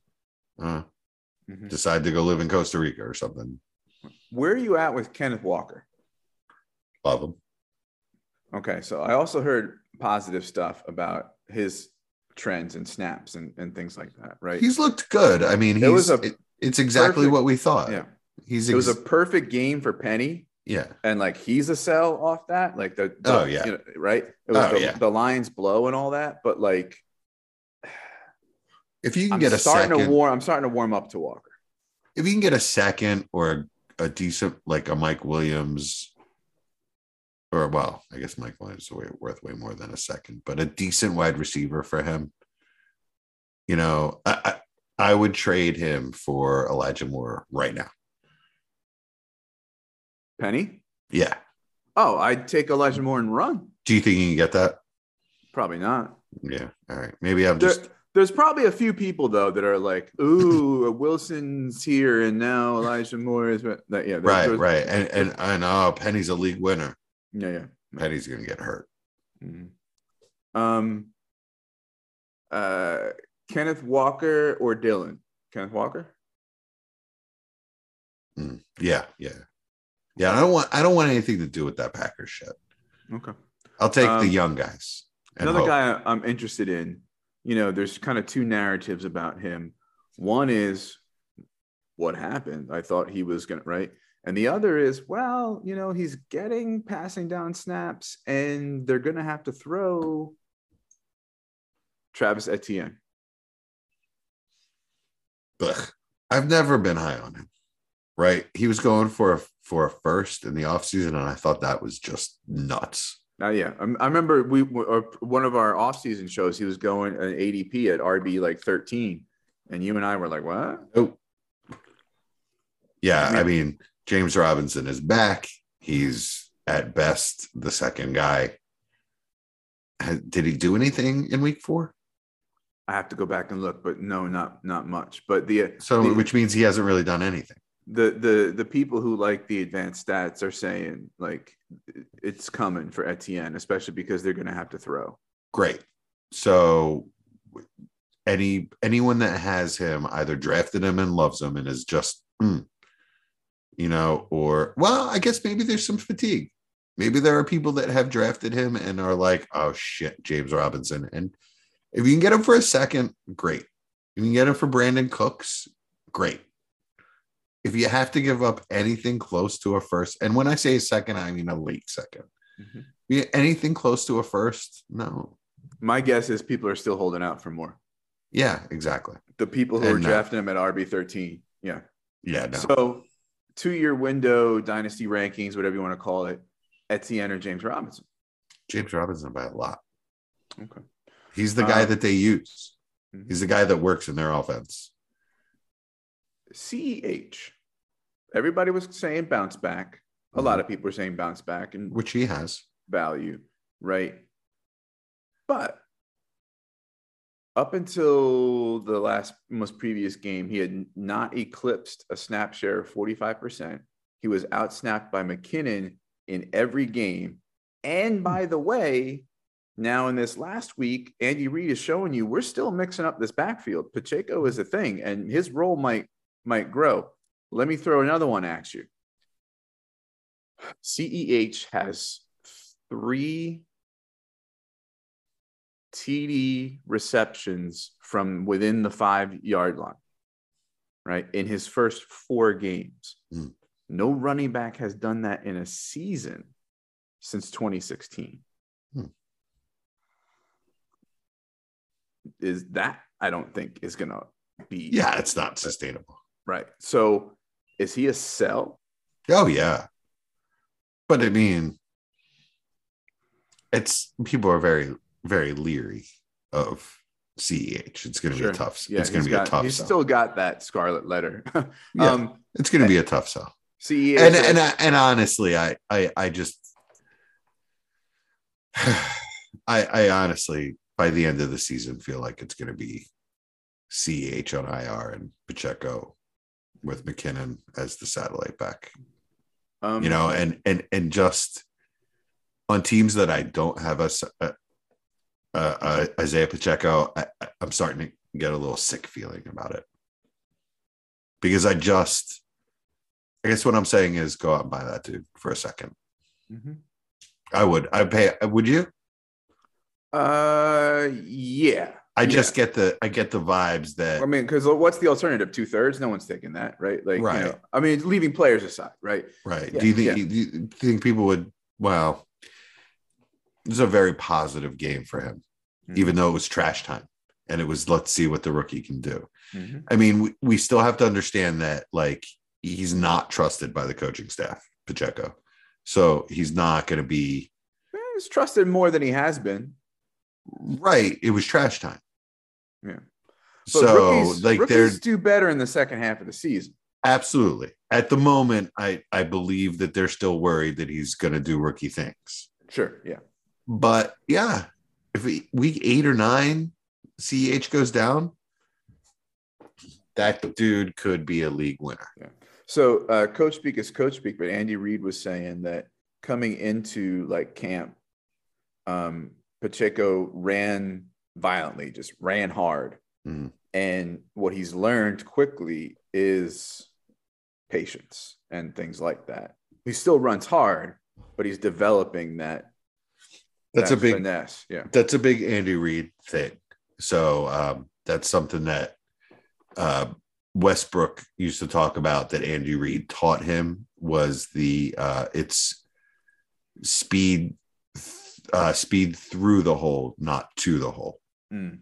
S4: uh,
S3: Mhm.
S4: decide to go live in Costa Rica or something.
S3: Where are you at with Kenneth Walker?
S4: Love him.
S3: Okay, so I also heard positive stuff about his trends and snaps and, and things like that, right?
S4: He's looked good. I mean,
S3: It was a
S4: it- it's exactly
S3: perfect-
S4: what we thought.
S3: yeah,
S4: He's
S3: it was a perfect game for Penny,
S4: yeah.
S3: and like he's a sell off that, like the, the-
S4: Oh, yeah.
S3: you know, right? It was
S4: Oh,
S3: the,
S4: yeah.
S3: the Lions blow and all that, but like
S4: If you can
S3: I'm
S4: get a
S3: starting
S4: second,
S3: to warm, I'm starting to warm up to Walker.
S4: if you can get a second or a, a decent like a Mike Williams, or well, I guess Mike Williams is way, worth way more than a second, but a decent wide receiver for him. You know, I, I I would trade him for Elijah Moore right now.
S3: Penny?
S4: Yeah.
S3: Oh, I'd take Elijah Moore and run.
S4: Do you think you can get that?
S3: Probably not.
S4: Yeah. All right. Maybe I'm
S3: There-
S4: just
S3: there's probably a few people though that are like, "Ooh, Wilson's here, and now Elijah Moore is." That yeah,
S4: right, right. And and and oh, Penny's a league winner.
S3: Yeah, yeah.
S4: Penny's gonna get hurt.
S3: Mhm. Um, uh, Kenneth Walker or Dillon? Kenneth Walker.
S4: Mm, Yeah, yeah, yeah. I don't want. I don't want anything to do with that Packers shit.
S3: Okay.
S4: I'll take
S3: Um,
S4: the young guys.
S3: Another
S4: hope.
S3: guy I'm interested in. You know, there's kind of two narratives about him. One is what happened. I thought he was gonna right, and the other is well, you know, he's getting passing down snaps, and they're gonna have to throw Travis Etienne.
S4: Ugh. I've never been high on him. Right? He was going for a for a first in the offseason, and I thought that was just nuts.
S3: Uh, yeah, I, I remember we uh, one of our off-season shows. He was going an ADP at RB like 13, and you and I were like, "What?"
S4: Oh, yeah.
S3: I
S4: I mean, James Robinson is back. He's at best the second guy. Did he do anything in week four?
S3: I have to go back and look, but no, not not much. But the
S4: So,
S3: the,
S4: which means he hasn't really done anything.
S3: the the the people who like the advanced stats are saying like it's coming for Etienne, especially because they're going to have to throw.
S4: Great. So, any anyone that has him either drafted him and loves him and is just, mm, you know, or well, I guess maybe there's some fatigue. Maybe there are people that have drafted him and are like, oh shit, James Robinson. And if you can get him for a second, great. If you can get him for Brandin Cooks, great. If you have to give up anything close to a first, and when I say a second, I mean a late 2nd
S3: Mhm.
S4: Yeah, anything close to a first, no.
S3: My guess is people are still holding out for more.
S4: Yeah, exactly.
S3: The people who are
S4: no.
S3: drafting him at RB 13, yeah.
S4: Yeah, no.
S3: So, two year window dynasty rankings, whatever you want to call it, Etienne or James Robinson.
S4: James Robinson by a lot.
S3: Okay.
S4: He's the guy
S3: Um,
S4: that they use.
S3: Mhm.
S4: He's the guy that works in their offense.
S3: CEH. Everybody was saying bounce back. A lot of people were saying bounce back and
S4: which he has.
S3: value, right? But up until the last most previous game, he had not eclipsed a snap share of 45%. He was outsnapped by McKinnon in every game. And by the way, now in this last week, Andy Reid is showing you we're still mixing up this backfield. Pacheco is a thing, and his role might might grow. Let me throw another one at you. CEH has three TD receptions from within the five yard line, right? In his first four games.
S4: Hmm.
S3: No running back has done that in a season since 2016.
S4: Hmm.
S3: Is that, I don't think, is going to be.
S4: Yeah, it's not sustainable.
S3: Right. So is he a sell?
S4: Oh yeah. But I mean, it's people are very, very leery of CEH. It's gonna be a tough,
S3: Yeah,
S4: it's gonna
S3: he's
S4: be a tough
S3: He's
S4: sell.
S3: still got that scarlet letter.
S4: Yeah.
S3: um,
S4: it's gonna be a tough sell.
S3: CEH.
S4: and and I- and honestly, I I I just I I honestly by the end of the season feel like it's going to be CH on IR and Pacheco with McKinnon as the satellite back.
S3: um,
S4: You know, and and and just on teams that I don't have a, uh uh, Isaiah Pacheco, I, I'm starting to get a little sick feeling about it because I just, I guess what I'm saying is go out and buy that dude for a second.
S3: mhm.
S4: I would. I pay. Would you?
S3: Uh, yeah.
S4: I just
S3: Yeah.
S4: get the. I get the vibes that.
S3: I mean, because what's the alternative? Two thirds? No one's taking that, right? Like, you
S4: Right.
S3: know, I mean, leaving players aside, right?
S4: right.
S3: yeah,
S4: do you think?
S3: yeah.
S4: Do you think people would? Well, this is a very positive game for him,
S3: Mhm.
S4: even though it was trash time, and it was let's see what the rookie can do.
S3: Mhm.
S4: I mean, we, we still have to understand that like he's not trusted by the coaching staff, Pacheco. So he's not going to be
S3: He's trusted more than he has been.
S4: right. It was trash time.
S3: Yeah. But
S4: So
S3: rookies,
S4: like
S3: rookies
S4: they're
S3: do better in the second half of the season.
S4: absolutely at the moment. I I believe that they're still worried that he's going to do rookie things.
S3: Sure. Yeah.
S4: But yeah, if we, week eight or nine, CH goes down, that dude could be a league winner. Yeah.
S3: So uh, coach speak is coach speak, but Andy Reid was saying that coming into like camp, um, Pacheco ran violently, just ran hard.
S4: Mhm.
S3: And what he's learned quickly is patience and things like that. He still runs hard, but he's developing that.
S4: That's
S3: that
S4: a big
S3: finesse. Yeah.
S4: that's a big Andy Reid thing. So um, that's something that uh, Westbrook used to talk about that Andy Reid taught him was the uh, it's speed uh, speed through the hole, not to the hole.
S3: Mm.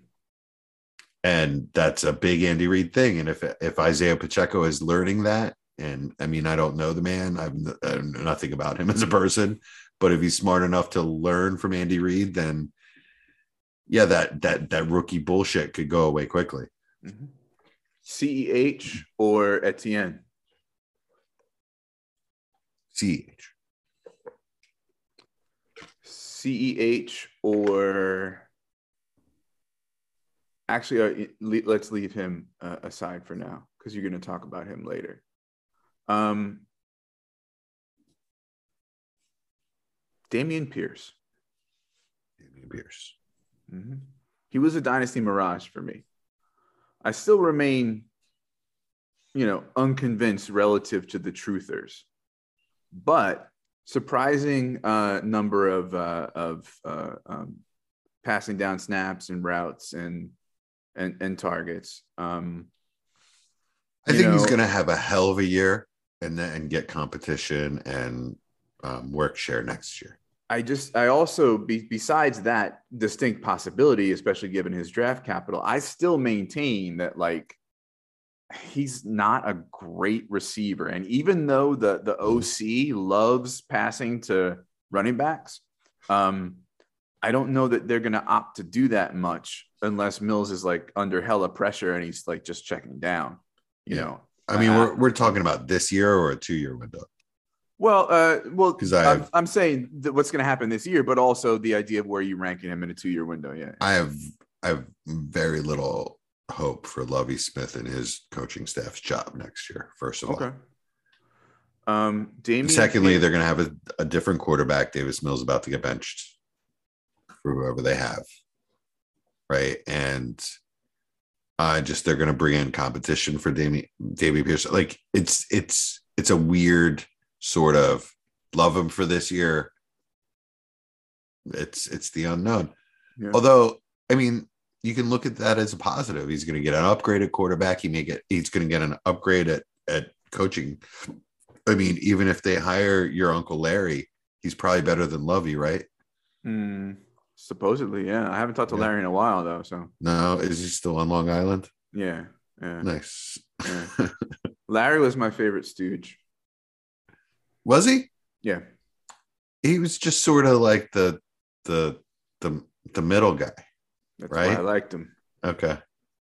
S4: and that's a big Andy Reid thing. And if if Isaiah Pacheco is learning that, and I mean, I don't know the man, I've I know nothing about him as a person, but if he's smart enough to learn from Andy Reid, then yeah, that that that rookie bullshit could go away quickly.
S3: Mhm. CEH or Etienne? CEH E or actually, uh, le- let's leave him uh, aside for now because you're going to talk about him later. Um, Dameon Pierce.
S4: Dameon Pierce.
S3: Mhm. He was a dynasty mirage for me. I still remain, you know, unconvinced relative to the truthers, but surprising uh, number of uh, of uh, um, passing down snaps and routes and and and targets. Um,
S4: I think he's going to have a hell of a year and then get competition and um, work share next year.
S3: I just, I also, be, besides that distinct possibility, especially given his draft capital, I still maintain that like he's not a great receiver. And even though the the OC loves passing to running backs, um, I don't know that they're going to opt to do that much unless Mills is like under hella pressure and he's like just checking down. You
S4: Yeah.
S3: know,
S4: I mean,
S3: Uh,
S4: we're, we're talking about this year or a two year window.
S3: Well, uh, well,
S4: 'Cause I
S3: I'm, I'm saying what's going to happen this year, but also the idea of where you ranking him in a two-year window. Yeah,
S4: I have I have very little hope for Lovie Smith and his coaching staff's job next year. First of all,
S3: okay. Um, Dameon.
S4: secondly, they're going to have a, a different quarterback. Davis Mills about to get benched for whoever they have, right? And uh, just they're going to bring in competition for Dameon Davy Pierce. Like it's it's it's a weird sort of love him for this year. It's it's the unknown.
S3: Yeah.
S4: Although, I mean, you can look at that as a positive. He's going to get an upgraded quarterback. He may get. He's going to get an upgrade at at coaching. I mean, even if they hire your uncle Larry, he's probably better than Lovie, right?
S3: Hmm, supposedly, yeah. I haven't talked to
S4: Yeah.
S3: Larry in a while though, so
S4: No, is he still on Long Island?
S3: yeah, yeah.
S4: Nice.
S3: Yeah. Larry was my favorite stooge.
S4: Was he?
S3: Yeah,
S4: He was just sort of like the the the the middle guy.
S3: that's
S4: Right?
S3: why I liked him.
S4: Okay.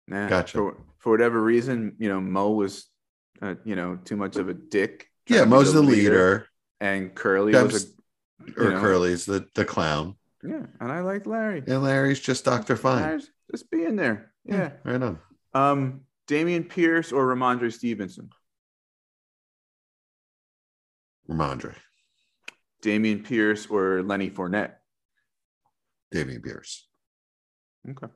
S3: Nah,
S4: Gotcha.
S3: For, for whatever reason, you know, Mo was, uh, you know, too much of a dick.
S4: Yeah,
S3: trying to be
S4: Mo's the leader,
S3: and Curly
S4: Deb's-
S3: was
S4: or
S3: know.
S4: Curly's the the clown,
S3: yeah, and I liked Larry.
S4: and Larry's just Doctor Fine.
S3: Larry's just being there. Yeah.
S4: right on.
S3: Um, Dameon Pierce or Rhamondre Stevenson?
S4: Rhamondre,
S3: Dameon Pierce or Lenny Fournette?
S4: Dameon Pierce
S3: Okay.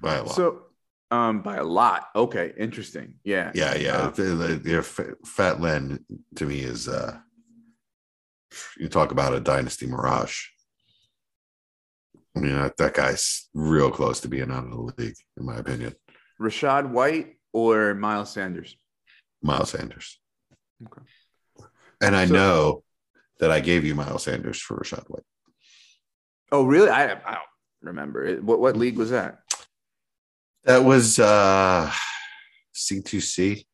S4: by a lot.
S3: So, um, by a lot. Okay, interesting. Yeah.
S4: yeah, yeah. The Fat Len to me is uh you talk about a dynasty mirage. I mean, that, that guy's real close to being out of the league, in my opinion.
S3: Rachaad White or Miles Sanders?
S4: Miles Sanders.
S3: Okay.
S4: And I
S3: So-
S4: know that I gave you Miles Sanders for Rachaad White.
S3: Oh, really? I, I don't remember. What what league was that?
S4: That was uh C2C.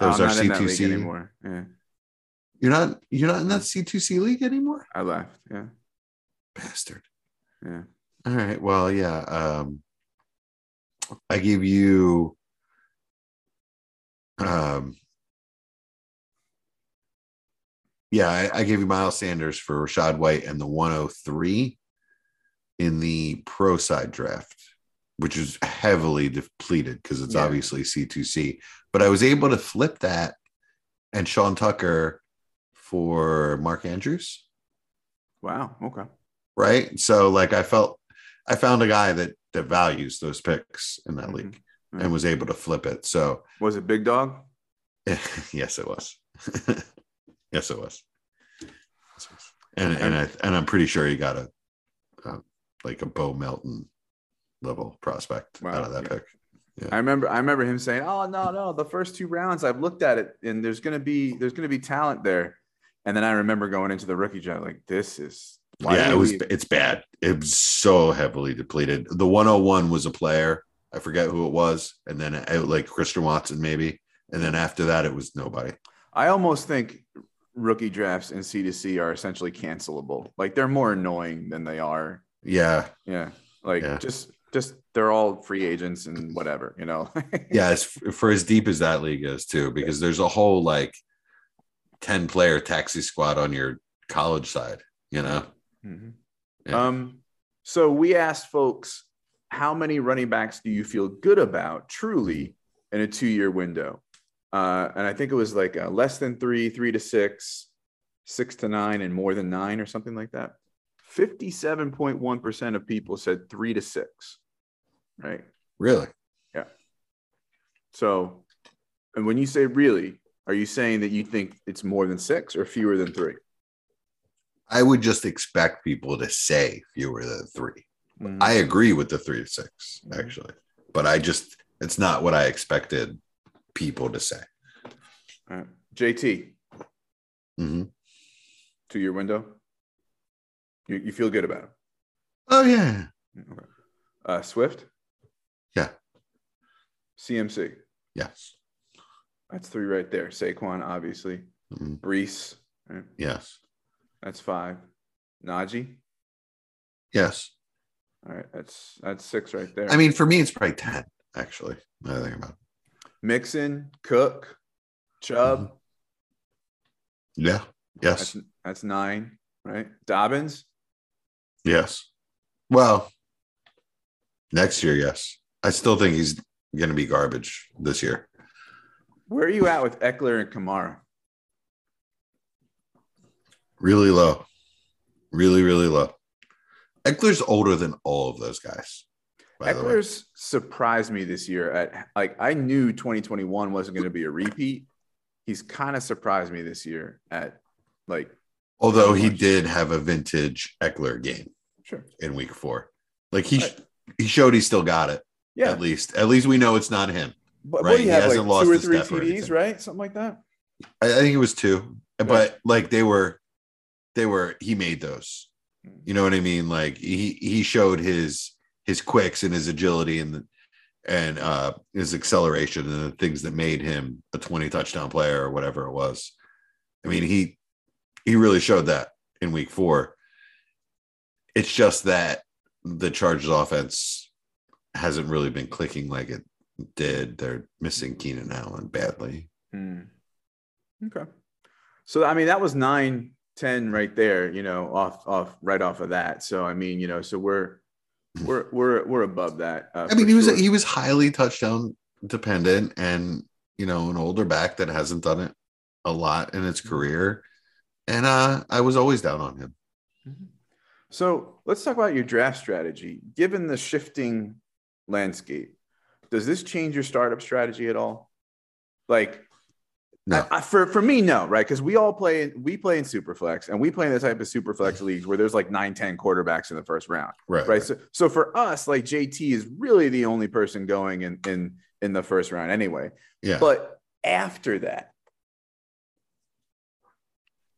S3: Oh,
S4: That was
S3: I'm
S4: our
S3: not in that league
S4: C2C.
S3: anymore. Yeah,
S4: You're not you're not in that C2C league anymore?
S3: I left. Yeah,
S4: Bastard.
S3: yeah.
S4: All right. Well, yeah. Um, I give you um yeah, I, I gave you Miles Sanders for Rachaad White and the 103 in the pro side draft, which is heavily depleted because it's
S3: Yeah.
S4: obviously C2C. But I was able to flip that and Sean Tucker for Mark Andrews
S3: Wow. Okay.
S4: right? So like I felt I found a guy that that values those picks in that
S3: Mhm.
S4: league
S3: Mhm.
S4: and was able to flip it. So
S3: Was it Big Dog?
S4: yes, it was. yes, it was. Yes, it was. And and I and I'm pretty sure he got a uh, like a Bo Melton level prospect
S3: Wow,
S4: out of that
S3: yeah.
S4: pick.
S3: I remember I remember him saying, "Oh no, no, the first two rounds I've looked at it and there's going to be there's going to be talent there." And then I remember going into the rookie draft like this is why
S4: yeah, it was
S3: we-
S4: it's bad. It was so heavily depleted. The 101 was a player. I forget who it was, and then uh, like Christian Watson maybe, and then after that it was nobody.
S3: I almost think rookie drafts in C2C are essentially cancelable. Like they're more annoying than they are.
S4: Yeah,
S3: Yeah. Like
S4: Yeah.
S3: just just they're all free agents and whatever, you know.
S4: yeah, it's for as deep as that league is too, because there's a whole like ten player taxi squad on your college side. You know,
S3: Mhm.
S4: Yeah.
S3: Um, so we asked folks, how many running backs do you feel good about truly in a two-year window? Uh, and I think it was like uh, less than three, three to six, six to nine, and more than nine, or something like that. Fifty-seven point one percent of people said three to six, right?
S4: really. Yeah.
S3: So, and when you say really, are you saying that you think it's more than six or fewer than three?
S4: I would just expect people to say fewer than three.
S3: Mm.
S4: I agree with the three to six, actually, but I just it's not what I expected people to say.
S3: All right. JT,
S4: Mhm.
S3: two-year window. You, you feel good about it?
S4: Oh yeah.
S3: Okay. Uh, Swift,
S4: yeah,
S3: CMC.
S4: yes,
S3: That's three right there. Saquon, obviously.
S4: Mhm.
S3: Breece, right?
S4: yes,
S3: That's five. Najee.
S4: yes.
S3: All right, that's that's six right there.
S4: I mean, for me, it's probably ten. Actually, I think about. It.
S3: Mixon, Cook, Chubb.
S4: Mm-hmm. Yeah. Yes.
S3: That's that's nine, right? Dobbins.
S4: Yes. Well, next year, yes. I still think he's going to be garbage this year.
S3: Where are you at with Ekeler and Kamara?
S4: Really low. Really, really low. Ekeler's older than all of those guys. By the way.
S3: Ekeler's surprised me this year. At like, I knew 2021 wasn't going to be a repeat. He's kind of surprised me this year. At like,
S4: Although he did have a vintage Ekeler game
S3: sure,
S4: in week four. Like he
S3: Right.
S4: he showed he still got it.
S3: yeah.
S4: At least. At least we know it's not him.
S3: but
S4: right, he
S3: have?
S4: hasn't
S3: Like
S4: lost
S3: two or three
S4: step or
S3: TDs, right? Something like that.
S4: I, I think it was two. But like they were they were he made those. Hmm. You know what I mean? Like he he showed his his quicks and his agility and the, and uh his acceleration and the things that made him a 20 touchdown player or whatever it was. I mean, he he really showed that in week 4. It's just that the Chargers offense hasn't really been clicking like it did. They're missing Keenan Allen badly.
S3: Hmm. Okay. So I mean, that was nine, 10 right there, you know, off off right off of that. So I mean, you know, so we're we're we're we're above that. Uh,
S4: I mean, he was
S3: sure.
S4: he was highly touchdown dependent, and you know, an older back that hasn't done it a lot in its career. And uh, I was always down on him.
S3: So let's talk about your draft strategy. Given the shifting landscape, does this change your startup strategy at all? Like,
S4: No,
S3: I, I- for for me, no, right? Because we all play we play in Superflex, and we play in the type of Superflex leagues where there's like nine, 10 quarterbacks in the first round,
S4: right,
S3: right? So, so for us, like JT is really the only person going in in in the first round anyway.
S4: yeah,
S3: But after that,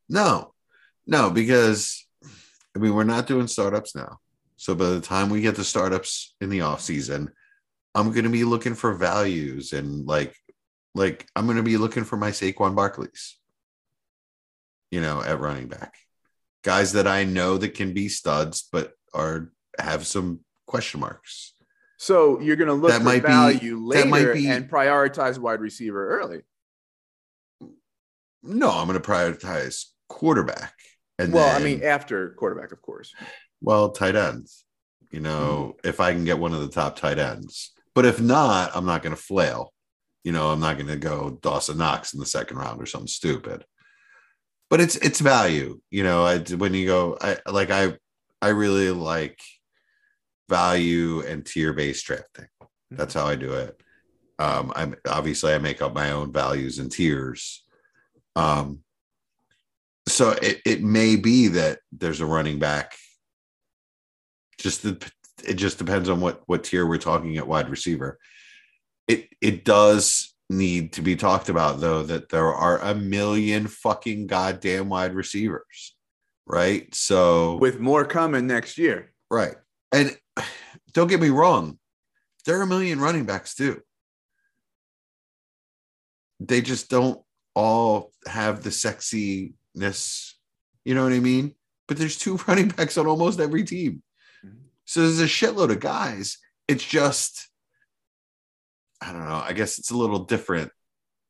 S4: no, no, because I mean, we're not doing startups now. So by the time we get the startups in the off season, I'm going to be looking for values and like, like I'm going to be looking for my Saquon Barkleys, you know, at running back, guys that I know that can be studs, but are have some question marks.
S3: so you're going to look
S4: That
S3: for
S4: might be-
S3: value
S4: that might
S3: later
S4: be-
S3: and prioritize wide receiver early.
S4: No, I'm going to prioritize quarterback. And
S3: well,
S4: then,
S3: I mean, after quarterback, of course.
S4: well, tight ends. You know, if I can get one of the top tight ends, but if not, I'm not going to flail. You know, I'm not going to go Dawson Knox in the second round or something stupid. But it's it's value. You know, I, when you go, I like I I really like value and tier based drafting. That's how I do it. Um, I'm obviously I make up my own values and tiers. Um, so it, it may be that there's a running back. Just the, it just depends on what what tier we're talking at wide receiver. It it does need to be talked about though that there are a million fucking goddamn wide receivers, right? So
S3: with more coming next year.
S4: Right. And don't get me wrong, there are a million running backs too. They just don't all have the sexiness, you know what I mean? But there's two running backs on almost every team.
S3: Mhm.
S4: So there's a shitload of guys. It's just, I don't know. I guess it's a little different.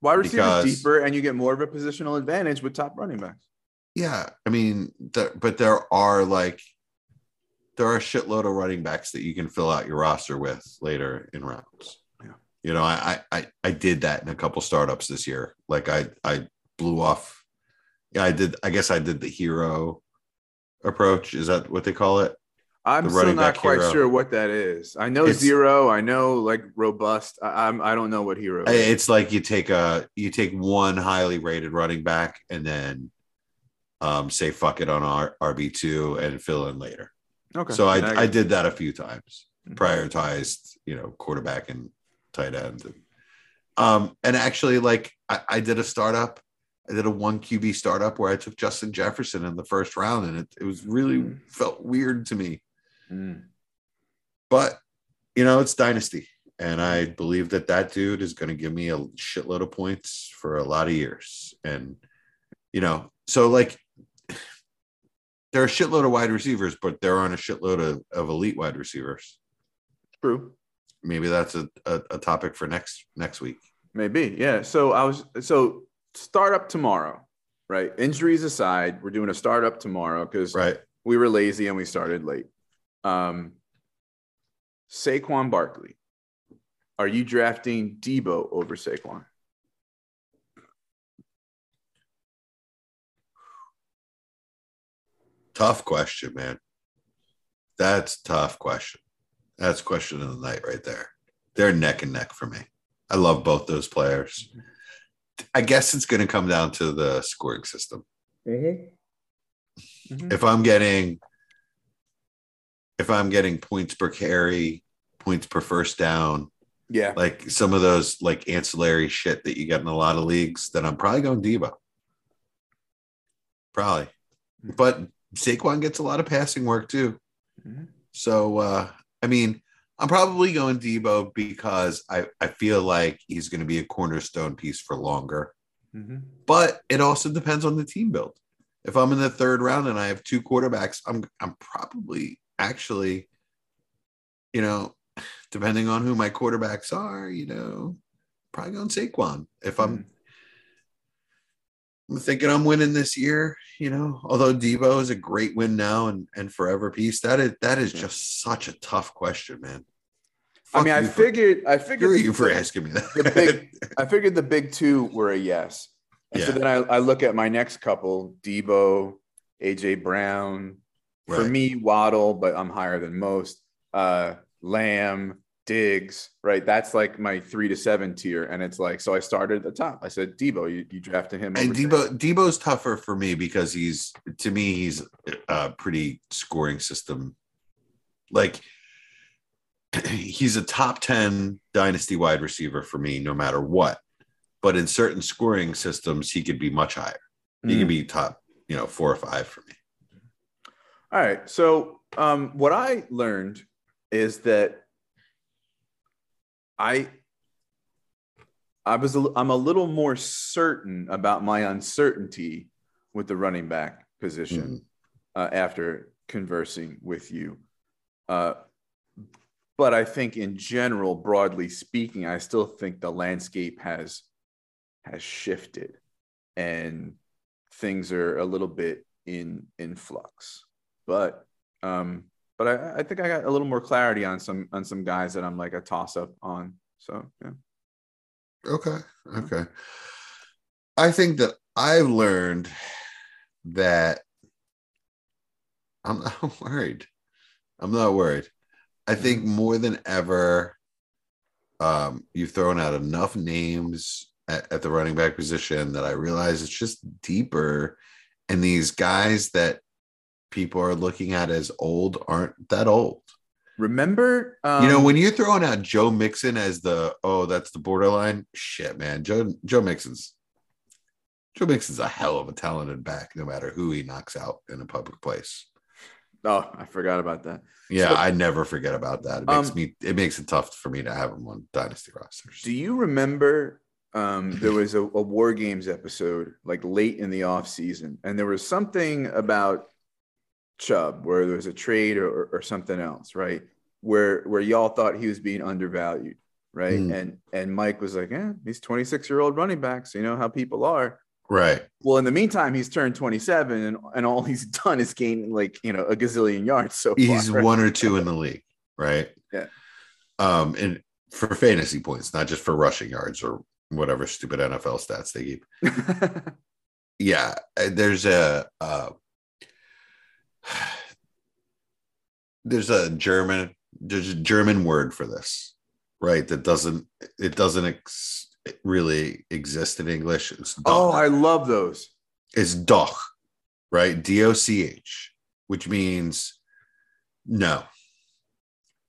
S3: Wide receivers
S4: Because-
S3: deeper, and you get more of a positional advantage with top running backs.
S4: Yeah. I mean, but there are like, there are a shitload of running backs that you can fill out your roster with later in rounds.
S3: Yeah.
S4: You know, I, I, I- I did that in a couple startups this year. Like I, I blew off. Yeah, I did. I guess I did the hero approach. Is that what they call it?
S3: I'm still not quite
S4: hero.
S3: sure what that is. I know
S4: It's-
S3: zero. I know like robust. I, I'm. I don't know what hero.
S4: I-
S3: is.
S4: It's like you take a you take one highly rated running back and then um say fuck it on our RB two and fill in later.
S3: Okay.
S4: So
S3: Yeah,
S4: I I did that a few times.
S3: Mhm.
S4: Prioritized, you know, quarterback and tight end. And, um, and actually, like I, I did a startup. I did a one QB startup where I took Justin Jefferson in the first round, and it, it was really
S3: Mhm.
S4: felt weird to me.
S3: Mm.
S4: But you know, it's dynasty, and I believe that that dude is going to give me a shitload of points for a lot of years. And you know, so like there are a shitload of wide receivers, but there aren't a shitload of, of elite wide receivers.
S3: True.
S4: Maybe that's a, a, a topic for next next week.
S3: Maybe. Yeah. So I was. So start up tomorrow, right? Injuries aside, we're doing a startup tomorrow because
S4: Right.
S3: we were lazy and we started late. Um, Saquon Barkley. Are you drafting Deebo over Saquon?
S4: Tough question, man. That's a tough question. That's question of the night right there. They're neck and neck for me. I love both those players. I guess it's going to come down to the scoring system.
S3: Mhm.
S4: If I'm getting if I'm getting points per carry, points per first down,
S3: Yeah.
S4: like some of those like ancillary shit that you get in a lot of leagues, then I'm probably going Deebo. Probably. But Saquon gets a lot of passing work too.
S3: Mhm.
S4: So uh I mean, I'm probably going Deebo because I, I feel like he's going to be a cornerstone piece for longer.
S3: Mhm.
S4: But it also depends on the team build. If I'm in the third round and I have two quarterbacks, I'm I'm probably actually, you know, depending on who my quarterbacks are, you know, probably going Saquon. If I'm hmm. I'm thinking I'm winning this year, you know, although Deebo is a great win now and, and forever piece, that is that is just such a tough question, man.
S3: I mean, I
S4: you for-
S3: figured. I figured
S4: you for asking me that.
S3: big, I figured the big two were a yes. And so then I, I look at my next couple, Deebo, AJ Brown. For
S4: Right.
S3: me, Waddle, but I'm higher than most. Uh, Lamb, Diggs, right? That's like my three to seven tier. And it's like, so I started at the top. I said, Deebo, you, you drafted him.
S4: And Deebo Deebo's tougher for me because he's to me he's a pretty scoring system. Like he's a top 10 dynasty wide receiver for me no matter what. But in certain scoring systems he could be much higher. He
S3: Mm.
S4: could be top, you know, 4 or 5 for me.
S3: All right. So um, what I learned is that I I was a, I'm a little more certain about my uncertainty with the running back position uh, after conversing with you. Uh, but I think in general, broadly speaking, I still think the landscape has has shifted and things are a little bit in in flux. But um, but I, I think I got a little more clarity on some on some guys that I'm like a toss up on. So yeah.
S4: Okay. Okay. I think that I've learned that I'm not worried. I'm not worried. I think more than ever, um, you've thrown out enough names at, at the running back position that I realize it's just deeper. And these guys that people are looking at as old aren't that old.
S3: Remember, um,
S4: You know, when you're throwing out Joe Mixon as the oh, that's the borderline shit, man. Joe Joe Mixon's Joe Mixon's a hell of a talented back, no matter who he knocks out in a public place.
S3: Oh, I forgot about that.
S4: Yeah,
S3: So-
S4: I never forget about that. It makes
S3: Um,
S4: me it makes it tough for me to have him on dynasty rosters.
S3: Do you remember um, there was a, a War Games episode like late in the off season, and there was something about Chubb where there was a trade or, or, something else, right? Where where y'all thought he was being undervalued, right?
S4: Mm.
S3: And and Mike was like, "Yeah, he's 26 year old running backs. You know how people are."
S4: Right.
S3: Well, in the meantime, he's turned 27, and, and all he's done is gain like you know a gazillion yards so far.
S4: He's
S3: right?
S4: one or two in the league, right?
S3: Yeah.
S4: Um, and for fantasy points, not just for rushing yards or whatever stupid NFL stats they keep. Yeah, uh, there's a uh, there's a German there's a German word for this, right? That doesn't it doesn't ex- really exist in English. It's
S3: oh. I love those.
S4: It's doch, right? D O C H, which means no.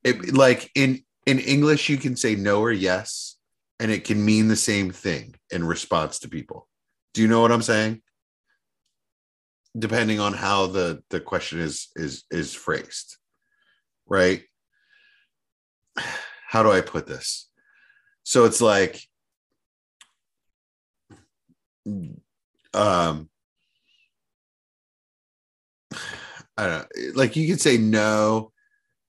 S4: It like in in English, you can say no or yes, and it can mean the same thing in response to people. Do you know what I'm saying? Depending on how the the question is is is phrased, right? How do I put this? So it's like, um, I don't know. Like you could say no,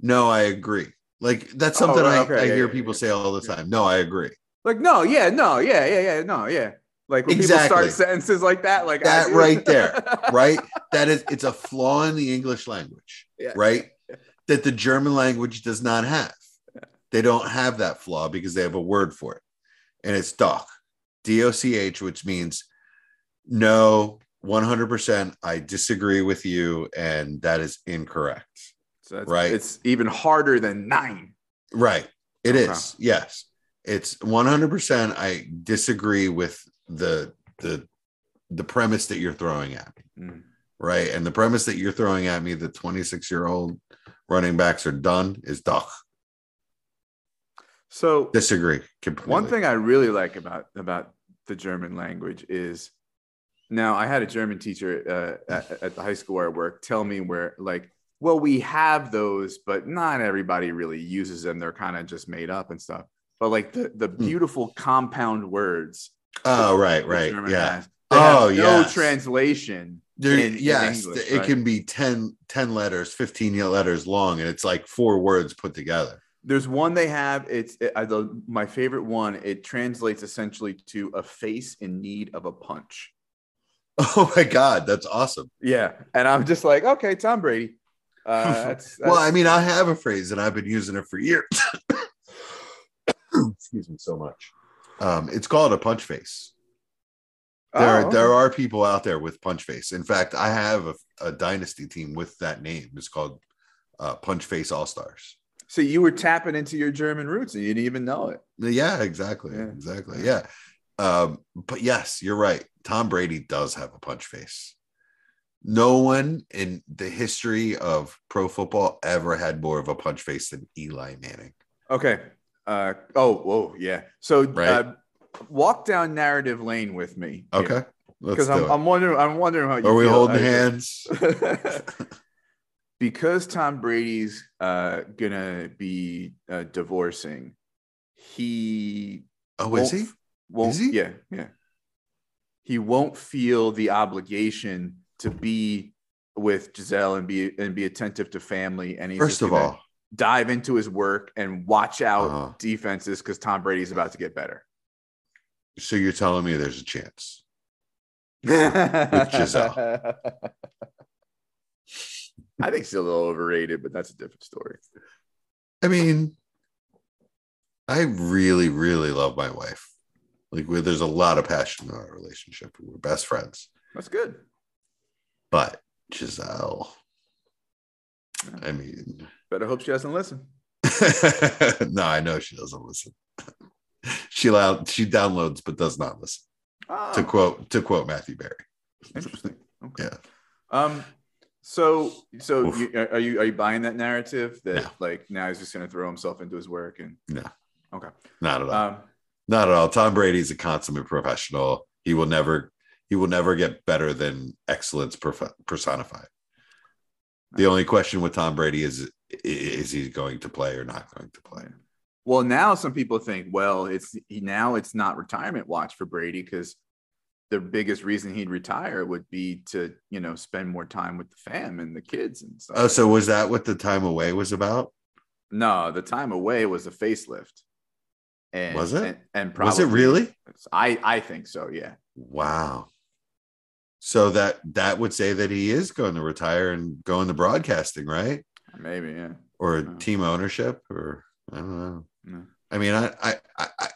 S4: no, I agree. Like that's
S3: Oh,
S4: something I,
S3: okay,
S4: I
S3: yeah,
S4: hear
S3: yeah,
S4: people
S3: yeah.
S4: say all the time. No, I agree.
S3: Like, no, yeah, no, yeah, yeah, yeah, no, yeah. Like when people
S4: Exactly.
S3: start sentences like that, like
S4: That right there, right? That is it's a flaw in the English language,
S3: Yeah.
S4: right? That the German language does not have. They don't have that flaw because they have a word for it. And it's doch. D O C H, which means no, 100% I disagree with you and that is incorrect.
S3: So that's,
S4: Right.
S3: It's even harder than nine.
S4: Right. It
S3: Okay.
S4: is. Yes. It's 100% I disagree with the the the premise that you're throwing at me.
S3: Mm.
S4: Right? And the premise that you're throwing at me the 26-year-old running backs are done is doch.
S3: So
S4: Disagree completely.
S3: one thing I really like about about the German language is now I had a German teacher uh, at, at the high school where I work tell me where like well we have those but not everybody really uses them they're kind of just made up and stuff but like the the beautiful compound words
S4: Oh, right, right. Yeah.
S3: has, they have
S4: Oh,
S3: no translation
S4: There,
S3: in- in
S4: yes,
S3: English,
S4: it
S3: right?
S4: can be 10, 10 letters, 15 letters long, and it's like four words put together.
S3: There's one they have. It's it, I, the, my favorite one. It translates essentially to a face in need of a punch.
S4: Oh my god, that's awesome.
S3: Yeah, and I'm just like, okay, Tom Brady. Uh, that's,
S4: well, I mean, I have a phrase and I've been using it for years. Excuse me so much. Um, it's called a punch face. There,
S3: Oh,
S4: there are people out there with punch face. In fact, I have a, a dynasty team with that name. It's called uh, Punch Face All Stars.
S3: So you were tapping into your German roots and you didn't even know it.
S4: Yeah, exactly,
S3: Yeah.
S4: exactly. Yeah, um, but yes, you're right. Tom Brady does have a punch face. No one in the history of pro football ever had more of a punch face than Eli Manning.
S3: Okay. Uh, oh, whoa, yeah. So
S4: Right.
S3: uh, walk down narrative lane with me.
S4: Okay,
S3: Because I'm. I'm wondering. I'm wondering how you
S4: Are we
S3: feel.
S4: holding hands?
S3: because Tom Brady's uh, gonna be uh, divorcing, he
S4: Oh, is he?
S3: Won't,
S4: Is he?
S3: Yeah, yeah. He won't feel the obligation to be with Gisele and be and be attentive to family. And he's
S4: First of
S3: gonna
S4: all,
S3: dive into his work and watch out
S4: Uh-huh.
S3: defenses because Tom Brady's about to get better.
S4: so you're telling me there's a chance?
S3: Gisele. I think she's a little overrated, but that's a different story.
S4: I mean, I really, really love my wife. Like, we- there's a lot of passion in our relationship. We're best friends.
S3: That's good.
S4: But Gisele, I mean,
S3: Better hope she doesn't listen.
S4: no, I know she doesn't listen. she loud, she downloads but does not listen.
S3: Oh,
S4: To quote to quote Matthew Berry.
S3: interesting. Okay.
S4: Yeah.
S3: Um. So, so you, are you are you buying that narrative that
S4: No.
S3: like now he's just going to throw himself into his work and
S4: No.
S3: Okay.
S4: Not at all.
S3: um
S4: Not at all. Tom Brady's a consummate professional. He will never he will never get better than excellence personified. The only question with Tom Brady is is he going to play or not going to play?
S3: Well, now some people think, well, it's he, now it's not retirement watch for Brady because the biggest reason he'd retire would be to you know spend more time with the fam and the kids and stuff.
S4: Oh, so was that what the time away was about?
S3: no, the time away was a facelift. And,
S4: Was it?
S3: And, and
S4: Was it really?
S3: I I think so. Yeah.
S4: Wow. So that that would say that he is going to retire and go into broadcasting, right?
S3: Maybe. Yeah.
S4: Or team ownership, or I don't know.
S3: No.
S4: I mean, I I I, I,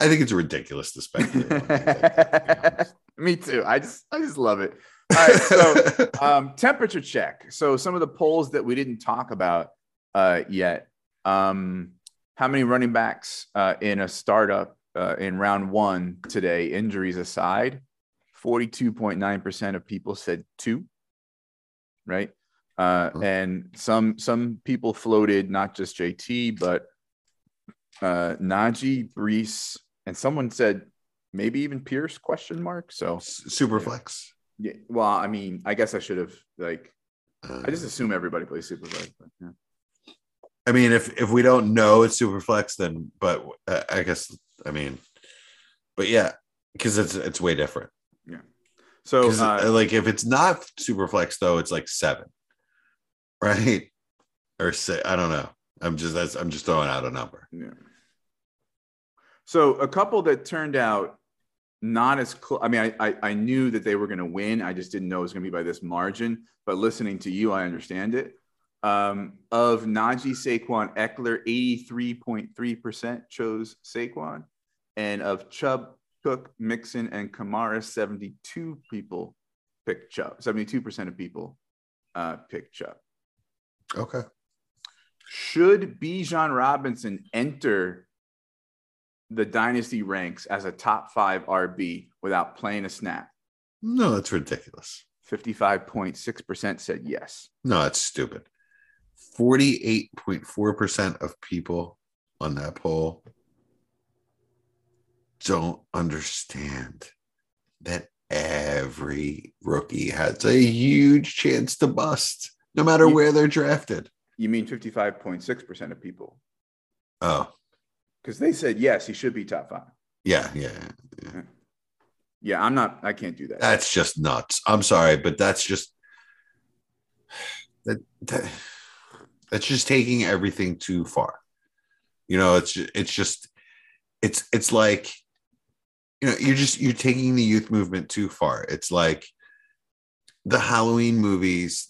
S4: I think it's ridiculous to speculate. like that, to.
S3: Me too. I just I just love it. All right. So um, temperature check. So some of the polls that we didn't talk about uh, yet. Um, how many running backs uh, in a startup uh, in round one today, injuries aside? Forty-two point nine percent of people said two. Right, uh, and some some people floated not just JT but uh, Najee, Breece, and someone said maybe even Pierce? Question mark. So
S4: super flex.
S3: yeah, well, I mean, I guess I should have like
S4: Uh,
S3: I just assume everybody plays Superflex. But yeah.
S4: I mean, if if we don't know it's super flex, then but uh, I guess I mean, but yeah, because it's it's way different.
S3: Yeah.
S4: So
S3: uh,
S4: like if it's not super flex though, it's like seven, right? Or say I don't know. I'm just that's I'm just throwing out a number.
S3: yeah. So a couple that turned out not as close. I mean, I, I I knew that they were going to win. I just didn't know it was going to be by this margin. But listening to you, I understand it. Um, of Najee, Saquon, Ekeler, eighty three point three percent chose Saquon, and of Chubb, Cook, Mixon, and Kamara, seventy two people picked Chubb. Seventy two percent of people uh, picked Chubb.
S4: Okay.
S3: Should Bijan Robinson enter the dynasty ranks as a top five RB without playing a snap?
S4: No, that's ridiculous.
S3: 55.6% said yes.
S4: No, that's stupid. Forty-eight point four percent of people on that poll don't understand that every rookie has a huge chance to bust, no matter
S3: You-
S4: where they're drafted.
S3: You mean 55.6% of people?
S4: Oh,
S3: Because they said yes, he should be top five.
S4: yeah, yeah, yeah.
S3: Yeah, I'm not, I can't do that.
S4: That's just nuts. I'm sorry, but that's just that, that that's just taking everything too far. You know, it's it's just it's it's like you know, you're just you're taking the youth movement too far. It's like the Halloween movies.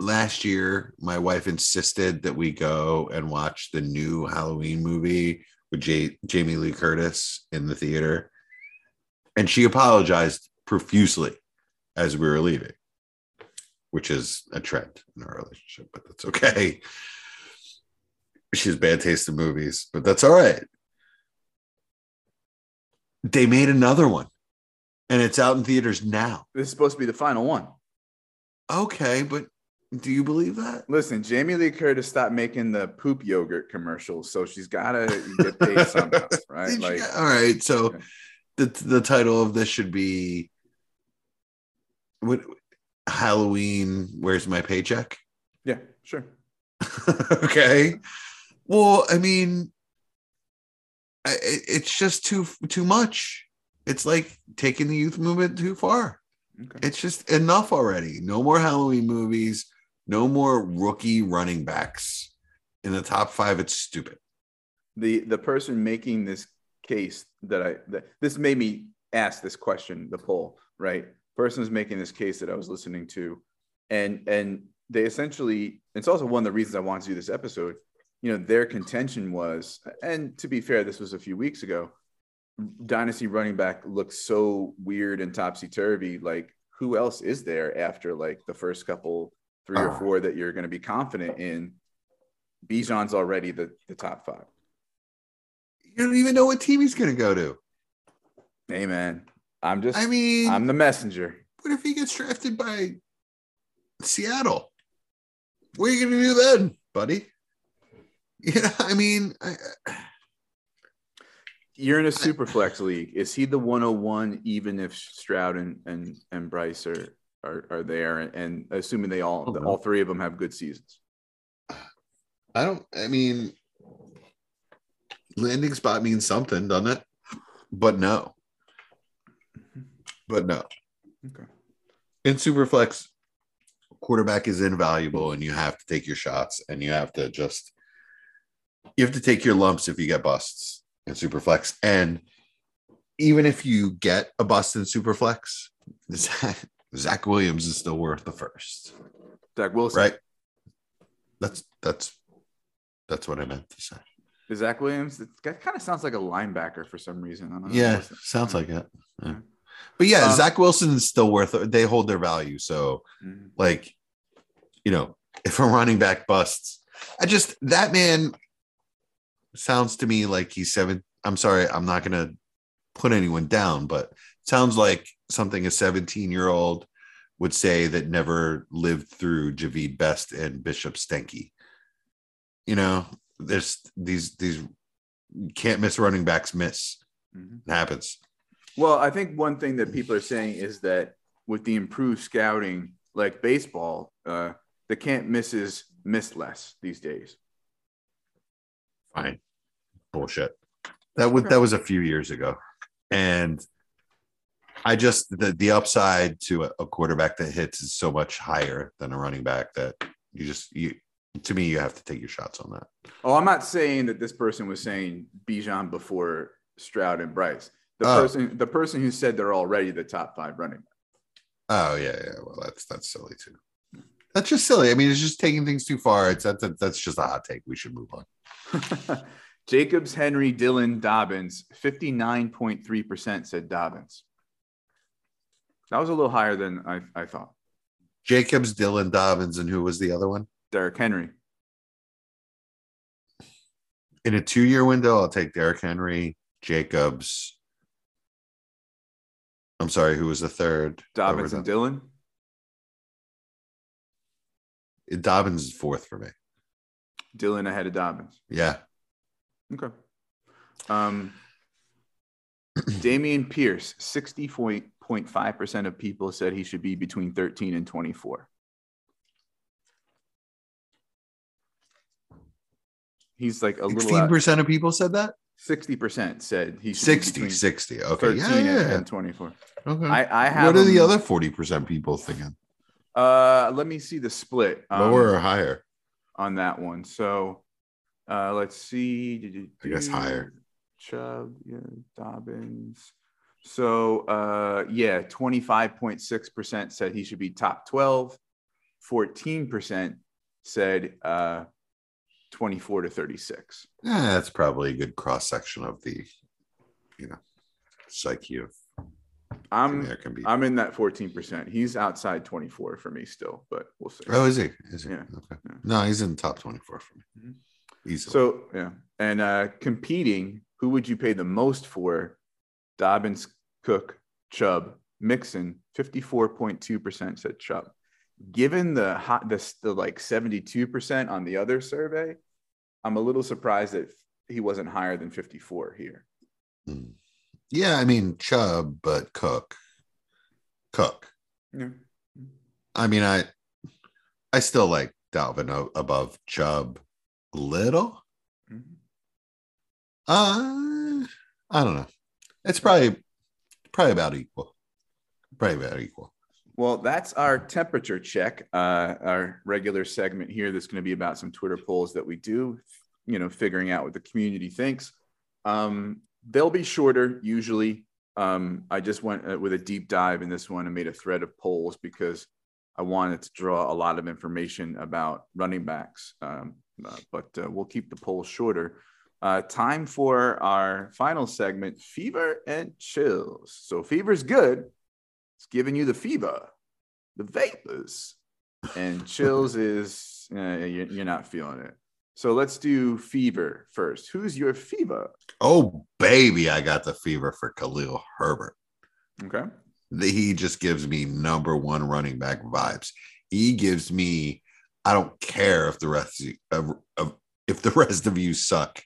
S4: Last year, my wife insisted that we go and watch the new Halloween movie with J- Jamie Lee Curtis in the theater and she apologized profusely as we were leaving, which is a trend in our relationship, but that's okay. She has bad taste in movies, but that's all right. They made another one, and it's out in theaters now.
S3: this is supposed to be the final one.
S4: Okay, but do you believe that?
S3: Listen, Jamie Lee Curtis stopped making the poop yogurt commercials, so she's got to get paid somehow, right? Like,
S4: all right, so
S3: Yeah.
S4: the the title of this should be what Halloween. Where's my paycheck?
S3: yeah, sure.
S4: okay. Well, I mean, I- it, it's just too too much. It's like taking the youth movement too far.
S3: Okay.
S4: It's just enough already. No more Halloween movies. No more rookie running backs in the top five. It's stupid.
S3: the the person making this case that I that this made me ask this question, the poll, right? Person's making this case that I was listening to, and and they essentially it's also one of the reasons I wanted to do this episode. You know, their contention was, and to be fair, this was a few weeks ago. Dynasty running back looks so weird and topsy turvy. Like, who else is there after like the first couple, three or
S4: Oh.
S3: four that you're going to be confident in? Bijan's already the, the top five.
S4: You don't even know what team he's going to go to.
S3: Hey man, I'm just
S4: I mean,
S3: I'm the messenger.
S4: what if he gets drafted by Seattle? What are you going to do then, buddy? You know, I mean, I,
S3: You're in a super flex league. Is he the 101 even if Stroud and and, and Bryce are are, are there, and, and assuming they all
S4: no.
S3: all three of them have good seasons.
S4: I don't. I mean, landing spot means something, doesn't it? But no. But no.
S3: Okay.
S4: In Superflex, quarterback is invaluable, and you have to take your shots, and you have to just you have to take your lumps if you get busts in Superflex, and even if you get a bust in Superflex, Zach, Williams is still worth the first,
S3: Zach Wilson,
S4: right? That's that's that's what I meant to say.
S3: Is Zach Williams? That kind of sounds like a linebacker for some reason. I don't know.
S4: Yeah, sounds like it. Yeah. But yeah,
S3: Um,
S4: Zach Wilson is still worth it. They hold their value. So,
S3: Mhm.
S4: like, you know, if a running back busts, I just that man sounds to me like he's seven. I'm sorry, I'm not gonna put anyone down, but sounds like something a 17 year old would say that never lived through Jahvid Best and Bishop Sankey. You know, there's these these can't miss running backs miss.
S3: Mhm.
S4: It happens.
S3: Well, I think one thing that people are saying is that with the improved scouting, like baseball, uh, the can't misses miss less these days.
S4: fine bullshit that was that was a few years ago and i just the the upside to a, quarterback that hits is so much higher than a running back that you just you to me you have to take your shots on that
S3: Oh, I'm not saying that this person was saying Bijan before Stroud and Bryce. The
S4: Oh.
S3: person, the person who said they're already the top five running.
S4: oh yeah yeah well that's that's silly too that's just silly i mean it's just taking things too far it's that's that's just a hot take we should move on
S3: Jacobs, Henry, Dillon, Dobbins, 59.3% said Dobbins. That was a little higher than I, I thought.
S4: jacobs dillon dobbins and who was the other one
S3: Derrick Henry.
S4: in a two-year window i'll take Derrick henry jacobs i'm sorry who was the third
S3: Dobbins and Dillon.
S4: Dobbins is fourth for me.
S3: Dillon ahead of Dobbins.
S4: Yeah.
S3: Okay. Um, Dameon Pierce, 60.5% of people said he should be between 13 and 24. He's like a little out,
S4: 16% of people said that?
S3: 60% said he should
S4: 60,
S3: be
S4: 60. Okay.
S3: 13
S4: Yeah, yeah.
S3: and 24.
S4: Okay.
S3: I, I have
S4: what are the other 40% people thinking?
S3: Uh, let me see the split. um,
S4: Lower or higher?
S3: on that one. So uh let's see.
S4: I guess higher.
S3: Chubb, yeah, Dobbins. So uh yeah, 25.6% said he should be top 12. 14% said uh 24 to 36.
S4: Yeah, that's probably a good cross section of the, you know, psyche of
S3: I'm
S4: people.
S3: I'm in that 14%. He's outside 24 for me still, but we'll see.
S4: Oh, is he? Is he?
S3: Yeah,
S4: Okay.
S3: yeah.
S4: No, he's in the top 24 for me.
S3: Mhm.
S4: Easily.
S3: So yeah, and uh, competing, who would you pay the most for? Dobbins, Cook, Chubb, Mixon. Fifty-four point two percent said Chubb. Given the hot, the, the like seventy-two percent on the other survey, I'm a little surprised that he wasn't higher than fifty-four here.
S4: Mm. yeah, I mean, Chubb, but Cook. Cook.
S3: Yeah.
S4: I mean, I I still like Dalvin above Chubb a little.
S3: Mhm.
S4: Uh, I don't know. It's probably probably about equal. Probably about equal.
S3: Well, that's our temperature check, uh, our regular segment here. That's going to be about some Twitter polls that we do, you know, figuring out what the community thinks. Um, they'll be shorter usually. Um, I just went uh, with a deep dive in this one and made a thread of polls because I wanted to draw a lot of information about running backs. Um, uh, but uh, we'll keep the polls shorter. Uh, time for our final segment, fever and chills. So fever's good. It's giving you the fever, the vapors, and chills is uh, you're, you're not feeling it. So let's do fever first. Who's your fever?
S4: Oh baby, I got the fever for Khalil Herbert.
S3: Okay.
S4: He just gives me number one running back vibes. He gives me. I don't care if the rest of, of if the rest of you suck.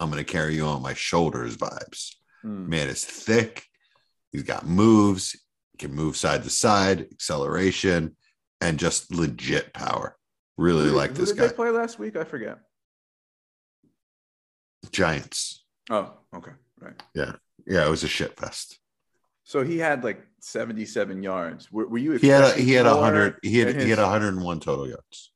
S4: I'm gonna carry you on my shoulders vibes.
S3: Hmm.
S4: Man is thick. He's got moves. He can move side to side, acceleration, and just legit power. Really like this
S3: did
S4: guy.
S3: they play last week? I forget.
S4: Giants.
S3: Oh, okay, right.
S4: Yeah, yeah. it was a shit fest.
S3: So he had like 77 yards. Were, were you?
S4: He had a, he had a hundred. He had
S3: in
S4: he had 101 total yards.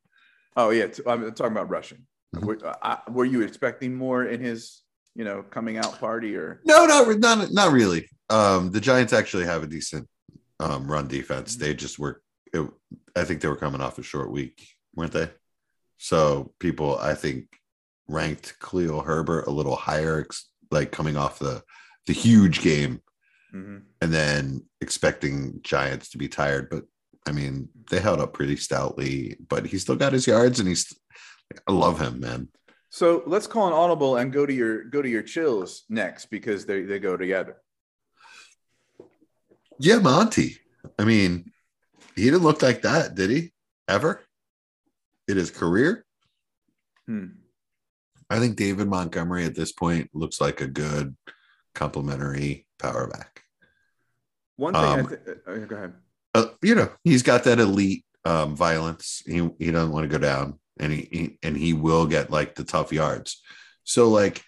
S3: Oh yeah, I'm talking about rushing.
S4: Mhm.
S3: Were, uh, were you expecting more in his, you know, coming out party or?
S4: No, no, not not really. Um, the Giants actually have a decent um, run defense. They just were. It, I think they were coming off a short week, weren't they? So people, I think, ranked Khalil Herbert a little higher, like coming off the the huge game,
S3: Mhm.
S4: and then expecting Giants to be tired. But I mean, they held up pretty stoutly. But he still got his yards, and he's. I love him, man.
S3: So let's call an audible and go to your go to your chills next because they they go together.
S4: Yeah, Monty. I mean, he didn't look like that, did he? Ever in his career?
S3: Hmm.
S4: I think David Montgomery at this point looks like a good complementary power back.
S3: One thing. I
S4: Um,
S3: th- uh, go ahead.
S4: Uh, you know, he's got that elite um, violence. He he doesn't want to go down, and he, he and he will get like the tough yards. So like,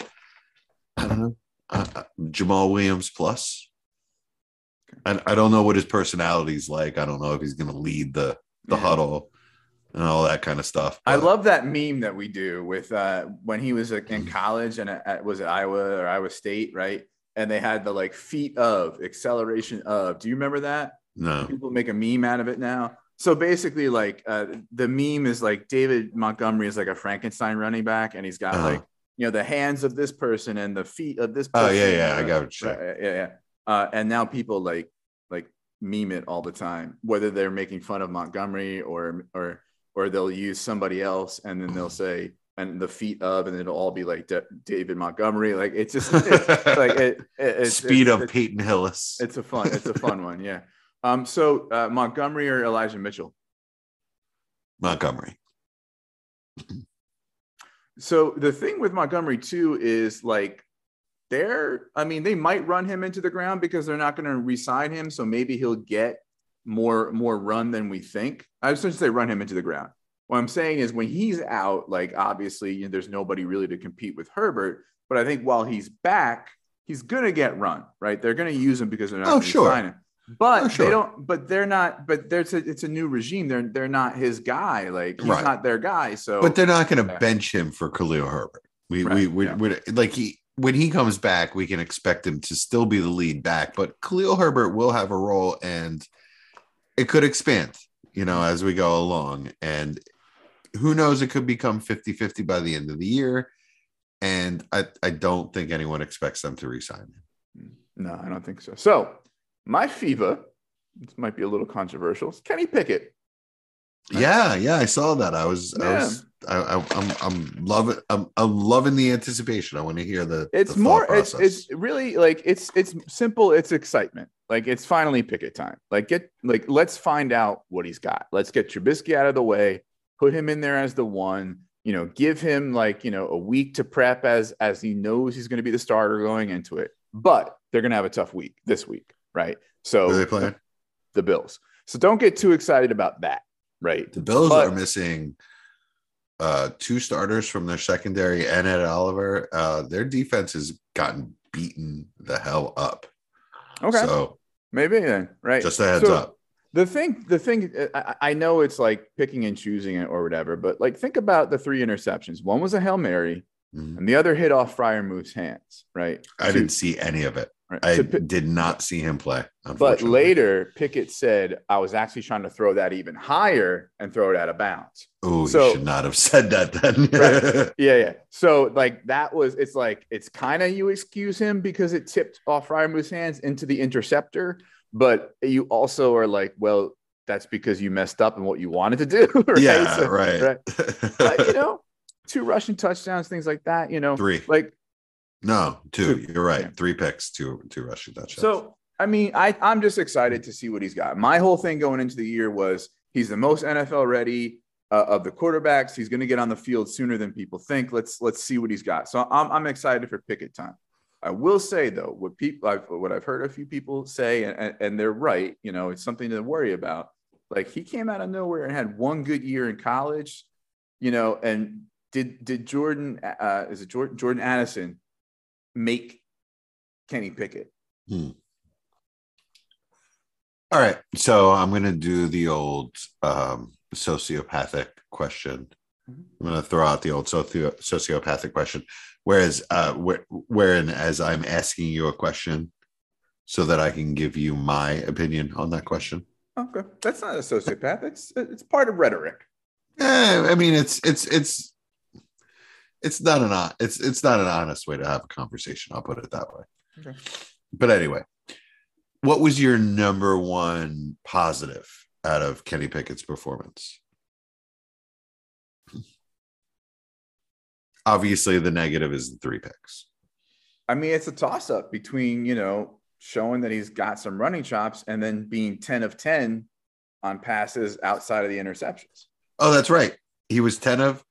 S4: I don't know, uh, uh, Jamaal Williams plus. I, I don't know what his personality's like. I don't know if he's going to lead the the
S3: Yeah.
S4: huddle and all that kind of stuff.
S3: I love that meme that we do with uh, when he was in college and at, was it Iowa or Iowa State, right? And they had the like feet of acceleration of. Do you remember that?
S4: no.
S3: People make a meme out of it now. So basically, like uh, the meme is like David Montgomery is like a Frankenstein running back, and he's got
S4: Uh-huh.
S3: like you know the hands of this person and the feet of this. Person.
S4: oh yeah, yeah. I
S3: uh,
S4: got it.
S3: Right, yeah, yeah. Uh, and now people like like meme it all the time, whether they're making fun of Montgomery or or or they'll use somebody else and then they'll say and the feet of and it'll all be like Da- David Montgomery. Like it's just it's like it, it- it's,
S4: Speed
S3: it's,
S4: of
S3: it's,
S4: Peyton Hillis.
S3: it's a fun it's a fun one. Yeah. Um. So uh, Montgomery or Elijah Mitchell.
S4: Montgomery.
S3: So the thing with Montgomery too is like they're I mean they might run him into the ground because they're not going to re-sign him so maybe he'll get more more run than we think. I was going to say run him into the ground. What I'm saying is when he's out like obviously you know, there's nobody really to compete with Herbert, but I think while he's back he's going to get run, right? They're going to use him because they're not
S4: Oh,
S3: going to
S4: sure.
S3: sign him. But
S4: Oh, sure.
S3: they don't but they're not but there's a, it's a new regime. They're they're not his guy. Like he's
S4: Right.
S3: not their guy. So
S4: But they're not going to bench him for Khalil Herbert. We
S3: Right,
S4: we we,
S3: yeah.
S4: we like he when he comes back, we can expect him to still be the lead back, but Khalil Herbert will have a role and it could expand, you know, as we go along. And who knows, it could become 50-50 by the end of the year. And I, I don't think anyone expects them to resign him.
S3: No, I don't think so. So my FIVA, this might be a little controversial. Is Kenny Pickett.
S4: Yeah, yeah, I saw that. I was, I was, I, I, I'm, I'm loving, I'm, I'm loving the anticipation. I want to hear the.
S3: It's
S4: the
S3: more. It's it's really like it's it's simple. It's excitement. Like it's finally Pickett time. Like get like let's find out what he's got. Let's get Trubisky out of the way. Put him in there as the one. You know, give him like you know a week to prep as as he knows he's going to be the starter going into it. But they're going to have a tough week this week, right? So
S4: Who are they playing?
S3: the Bills. So don't get too excited about that, right?
S4: The Bills
S3: But-
S4: are missing uh, two starters from their secondary and Ed Oliver. Uh, their defense has gotten beaten the hell up.
S3: Okay,
S4: So
S3: maybe then, right?
S4: just a heads
S3: So-
S4: up.
S3: The thing, the thing, I, I know it's like picking and choosing it or whatever, but like think about the three interceptions. One was a hail mary,
S4: Mhm.
S3: and the other hit off Freiermuth's hands. Right.
S4: I didn't see any of it.
S3: Right,
S4: I
S3: to
S4: did not see him play.
S3: but later, Pickett said, "I was actually trying to throw that even higher and throw it out of bounds."
S4: oh,
S3: so-
S4: you should not have said that then.
S3: Right. Yeah, yeah. So like that was, it's like it's kind of you excuse him because it tipped off Freiermuth's hands into the interceptor, but you also are like, well, that's because you messed up in what you wanted to do. right?
S4: yeah,
S3: So-
S4: right.
S3: Uh, you know, two rushing touchdowns, things like that. You know,
S4: Three.
S3: like
S4: No, two.
S3: Two.
S4: You're right.
S3: Yeah.
S4: Three picks, two two rushing touchdowns.
S3: so. I mean, I I'm just excited to see what he's got. My whole thing going into the year was he's the most NFL ready uh, of the quarterbacks. He's going to get on the field sooner than people think. Let's let's see what he's got. So I'm I'm excited for Pickett time. I will say though, what people, I've, what I've heard a few people say, and, and they're right. You know, it's something to worry about. Like he came out of nowhere and had one good year in college. You know, and did did Jordan uh, is it Jordan Jordan Addison make Kenny Pickett?
S4: Hmm. All right. So I'm going to do the old um, sociopathic question.
S3: Mhm.
S4: I'm going to throw out the old socio- sociopathic question. Whereas, uh, where, wherein as I'm asking you a question so that I can give you my opinion on that question.
S3: Okay, that's not a sociopath. It's it's part of rhetoric.
S4: Eh, I mean, it's it's it's it's not an it's it's not an honest way to have a conversation. I'll put it that way.
S3: Okay.
S4: But anyway, what was your number one positive out of Kenny Pickett's performance? Obviously, the negative is the three picks.
S3: I mean, it's a toss up between, you know, showing that he's got some running chops and then being 10 of 10 on passes outside of the interceptions.
S4: Oh, that's right. He was 10 of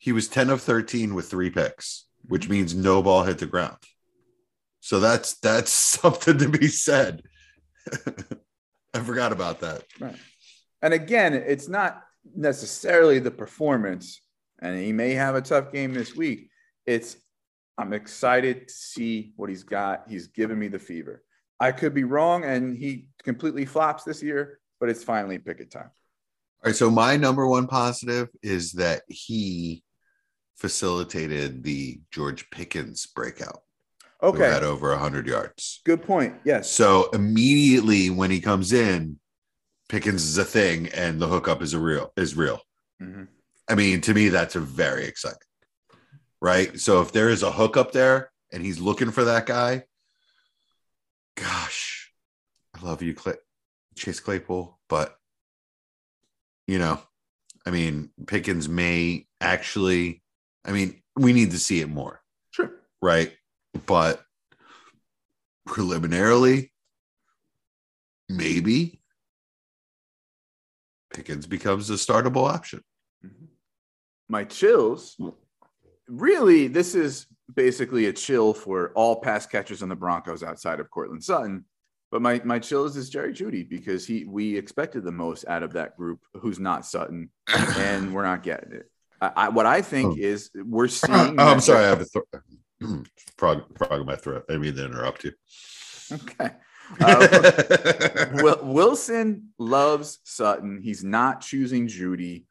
S4: he was 10 of 13 with three picks, which mm-hmm. means no ball hit the ground. So that's that's something to be said. I forgot about that.
S3: Right. And again, it's not necessarily the performance, and he may have a tough game this week. It's I'm excited to see what he's got. He's given me the fever. I could be wrong, and he completely flops this year, but it's finally Pickett time.
S4: All right. So my number one positive is that he facilitated the George Pickens breakout.
S3: Okay,
S4: had over 100 yards.
S3: good point. Yes.
S4: So immediately when he comes in, Pickens is a thing and the hookup is a real is real.
S3: Mhm.
S4: I mean, to me, that's a very exciting. Right. So if there is a hookup there and he's looking for that guy, gosh, I love you, Clay, Chase Claypool, but you know, I mean, Pickens may actually, I mean, we need to see it more,
S3: Sure.
S4: right? But preliminarily, maybe Pickens becomes a startable option. Mm-hmm.
S3: My chills. Really, this is basically a chill for all pass catchers on the Broncos outside of Courtland Sutton. But my my chills is Jerry Jeudy because he we expected the most out of that group who's not Sutton, and we're not getting it. I, what I think
S4: Oh.
S3: is we're seeing.
S4: Oh.
S3: I'm
S4: sorry, I have a th- frog, frog in my throat. I mean to interrupt you.
S3: Okay. Uh, Wilson loves Sutton. He's not choosing Jeudy.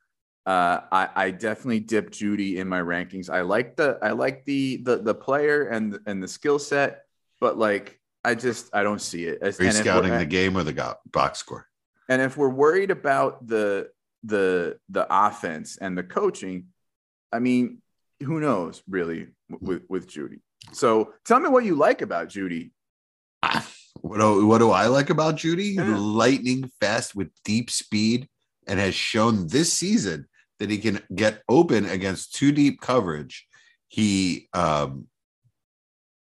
S3: Uh, I, I definitely dipped Jeudy in my rankings. I like the I like the the the player and and the skill set, but like I just I don't see it. As,
S4: Are you scouting the game or the go- box score?
S3: And if we're worried about the the the offense and the coaching, I mean, who knows really with with Jeudy. So tell me what you like about Jeudy.
S4: What do, what do I like about Jeudy?
S3: Yeah.
S4: Lightning fast with deep speed and has shown this season that he can get open against too deep coverage. He um,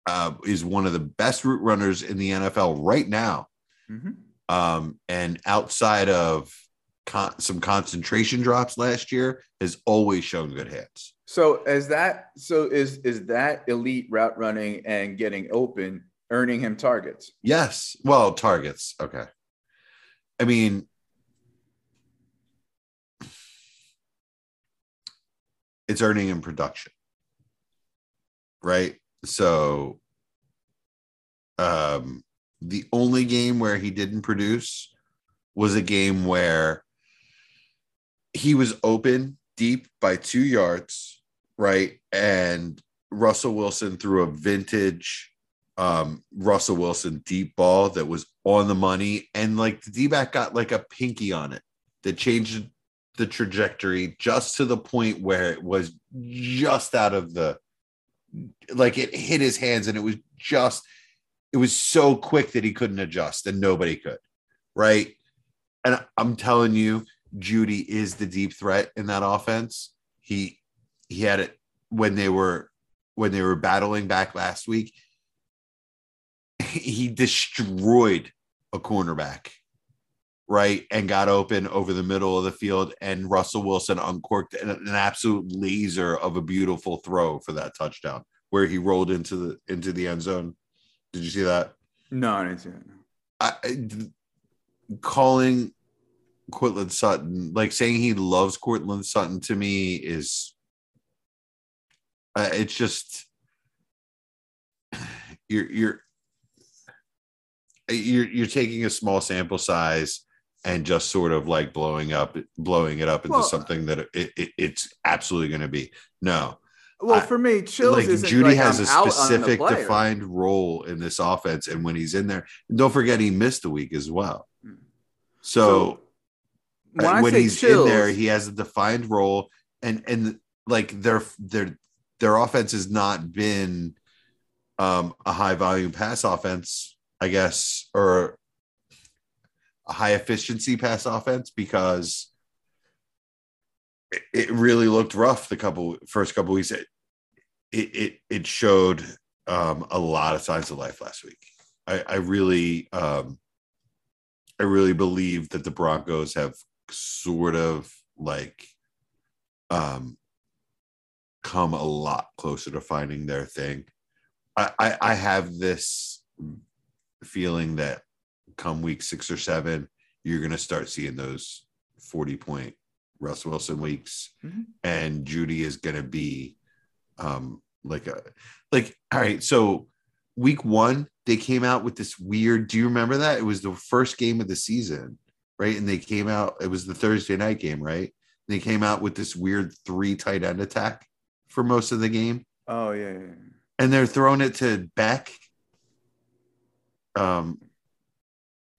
S4: uh, is one of the best route runners in the NFL right now.
S3: Mhm.
S4: Um, and outside of con- some concentration drops last year, has always shown good hands.
S3: So is that so is is that elite route running and getting open earning him targets?
S4: Yes. Well, targets. Okay. I mean, it's earning in production. Right. So, um, the only game where he didn't produce was a game where he was open deep by two yards. Right. And Russell Wilson threw a vintage um, Russell Wilson deep ball that was on the money, and like the D back got like a pinky on it that changed the trajectory just to the point where it was just out of the like it hit his hands, and it was just it was so quick that he couldn't adjust, and nobody could, right? And I'm telling you, Jeudy is the deep threat in that offense. He he had it when they were when they were battling back last week he destroyed a cornerback, right? And got open over the middle of the field. And Russell Wilson uncorked an, an absolute laser of a beautiful throw for that touchdown where he rolled into the into the end zone. Did you see that?
S3: No, I didn't see that.
S4: I, I- calling Courtland Sutton, like saying he loves Courtland Sutton to me is, uh, it's just you're you're you're you're taking a small sample size and just sort of like blowing up blowing it up into
S3: Well-
S4: something that it, it it's absolutely going to be no
S3: Well,
S4: I-
S3: for me, Chills
S4: like Jeudy
S3: like
S4: has
S3: I'm
S4: a
S3: out on the
S4: specific defined role in this offense, and when he's in there, don't forget he missed a week as well.
S3: Mm.
S4: So,
S3: when, I
S4: when he's
S3: Chills,
S4: in there, he has a defined role, and and like their their their offense has not been um, a high volume pass offense, I guess, or a high efficiency pass offense because it, it really looked rough the couple first couple weeks. It it it, it showed um, a lot of signs of life last week. I, I really um, I really believe that the Broncos have sort of like um come a lot closer to finding their thing. I, I, I have this feeling that come week six or seven, you're going to start seeing those 40 point Russ Wilson weeks,
S3: Mhm.
S4: and Jeudy is going to be um, like a like. All right, so week one they came out with this weird. Do you remember that? It was the first game of the season, right? And they came out. It was the Thursday night game, right? They came out with this weird three tight end attack for most of the game
S3: Oh yeah, yeah, yeah.
S4: and they're throwing it to Beck. Um,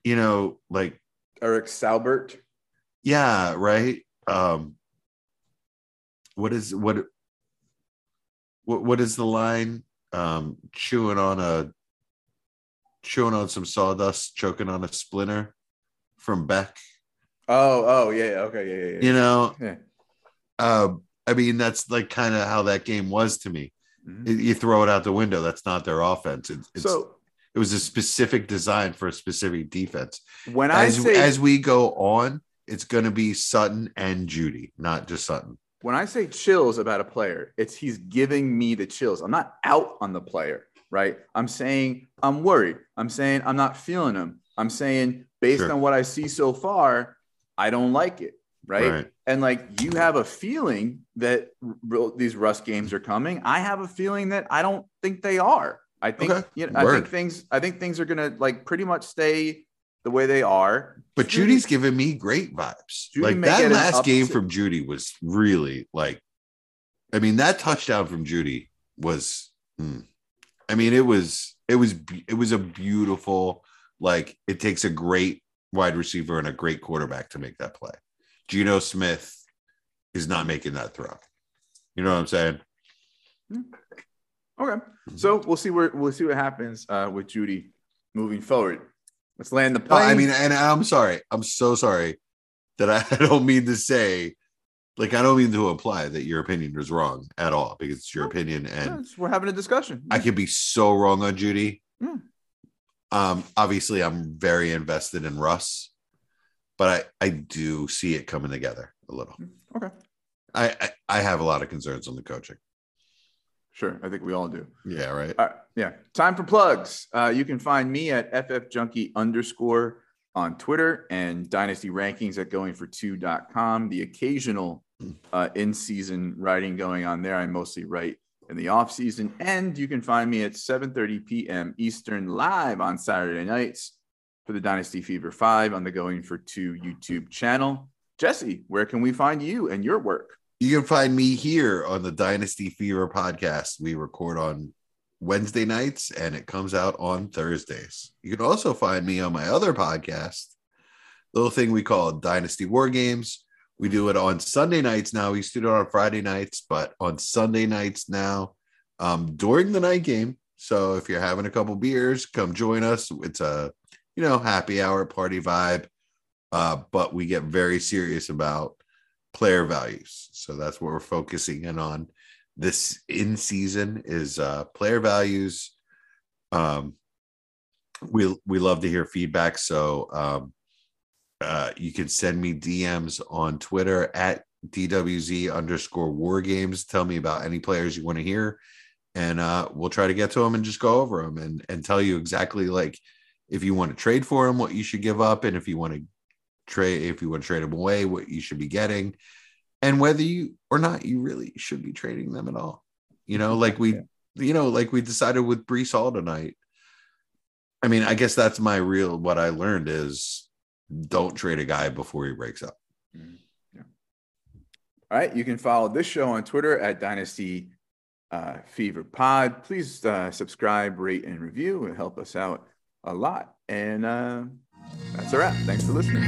S4: you know, like
S3: Eric Saubert.
S4: yeah, right. Um, what is what? What what is the line? Um, chewing on a chewing on some sawdust, choking on a splinter from Beck.
S3: Oh, oh yeah, yeah, okay, yeah, yeah, yeah.
S4: You know,
S3: yeah.
S4: uh, I mean that's like kind of how that game was to me.
S3: Mhm.
S4: You- throw it out the window. That's not their offense. It, it's,
S3: so
S4: it was a specific design for a specific defense.
S3: when I
S4: As
S3: say
S4: as we go on, it's going to be Sutton and Jeudy, not just Sutton.
S3: when I say chills about a player, it's he's giving me the chills. I'm not out on the player, right? I'm saying I'm worried. I'm saying I'm not feeling him. I'm saying based
S4: Sure.
S3: on what I see so far, I don't like it, right?
S4: Right.
S3: And like you have a feeling that r- these Russ games are coming. I have a feeling that I don't think they are. I think
S4: Okay.
S3: you know, I think things I think things are gonna like pretty much stay the way they are.
S4: But
S3: Jeudy-
S4: Jeudy's giving me great vibes.
S3: Jeudy
S4: like that last game
S3: upset-
S4: from Jeudy was really like, I mean, that touchdown from Jeudy was, hmm. I mean, it was, it was, it was a beautiful, like, it takes a great wide receiver and a great quarterback to make that play. Geno Smith is not making that throw. You know what I'm saying? Mm.
S3: Okay. Mm-hmm. So we'll see where we'll see what happens uh, with Jeudy moving forward. Let's land the
S4: uh,
S3: plane.
S4: I mean, and I'm sorry. I'm so sorry that I, I don't mean to say, like, I don't mean to imply that your opinion is wrong at all because it's your opinion, and
S3: it's- we're having a discussion.
S4: I could be so wrong on Jeudy.
S3: Yeah.
S4: Um, obviously, I'm very invested in Russ, but I I do see it coming together a little.
S3: okay.
S4: I I, I have a lot of concerns on the coaching.
S3: Sure. I think we all do.
S4: Yeah, right.
S3: All right. Yeah. Time for plugs. Uh, you can find me at ffjunkie underscore on Twitter and Dynasty Rankings at goingfor2.com. The occasional uh, in season writing going on there. I mostly write in the off season. And you can find me at 7:30 p.m. Eastern live on Saturday nights for the Dynasty Fever 5 on the Going for 2 YouTube channel. Jesse, where can we find you and your work?
S4: You can find me here on the Dynasty Fever podcast. We record on Wednesday nights and it comes out on Thursdays. You can also find me on my other podcast, little thing we call Dynasty War Games. We do it on Sunday nights now. We used to do it on Friday nights, but on Sunday nights now, um, during the night game. So if you're having a couple beers, come join us. It's a you know happy hour party vibe, uh, but we get very serious about player values. So that's what we're focusing in on this in season is uh, player values. Um, we we love to hear feedback, so um, uh, you can send me DMs on Twitter at DWZ underscore War Games. Tell me about any players you want to hear, and uh, we'll try to get to them and just go over them and and tell you exactly like if you want to trade for them, what you should give up, and if you want to trade, if you want to trade them away, what you should be getting, and whether you or not you really should be trading them at all. You know, like we, you know, like we decided with Breece Hall tonight. I mean, I guess that's my real what I learned is don't trade a guy before he breaks up.
S3: Mm-hmm. Yeah. All right. You can follow this show on Twitter at Dynasty uh, Fever Pod. Please uh, subscribe, rate, and review. It help us out a lot. And uh, that's a wrap. Thanks for listening.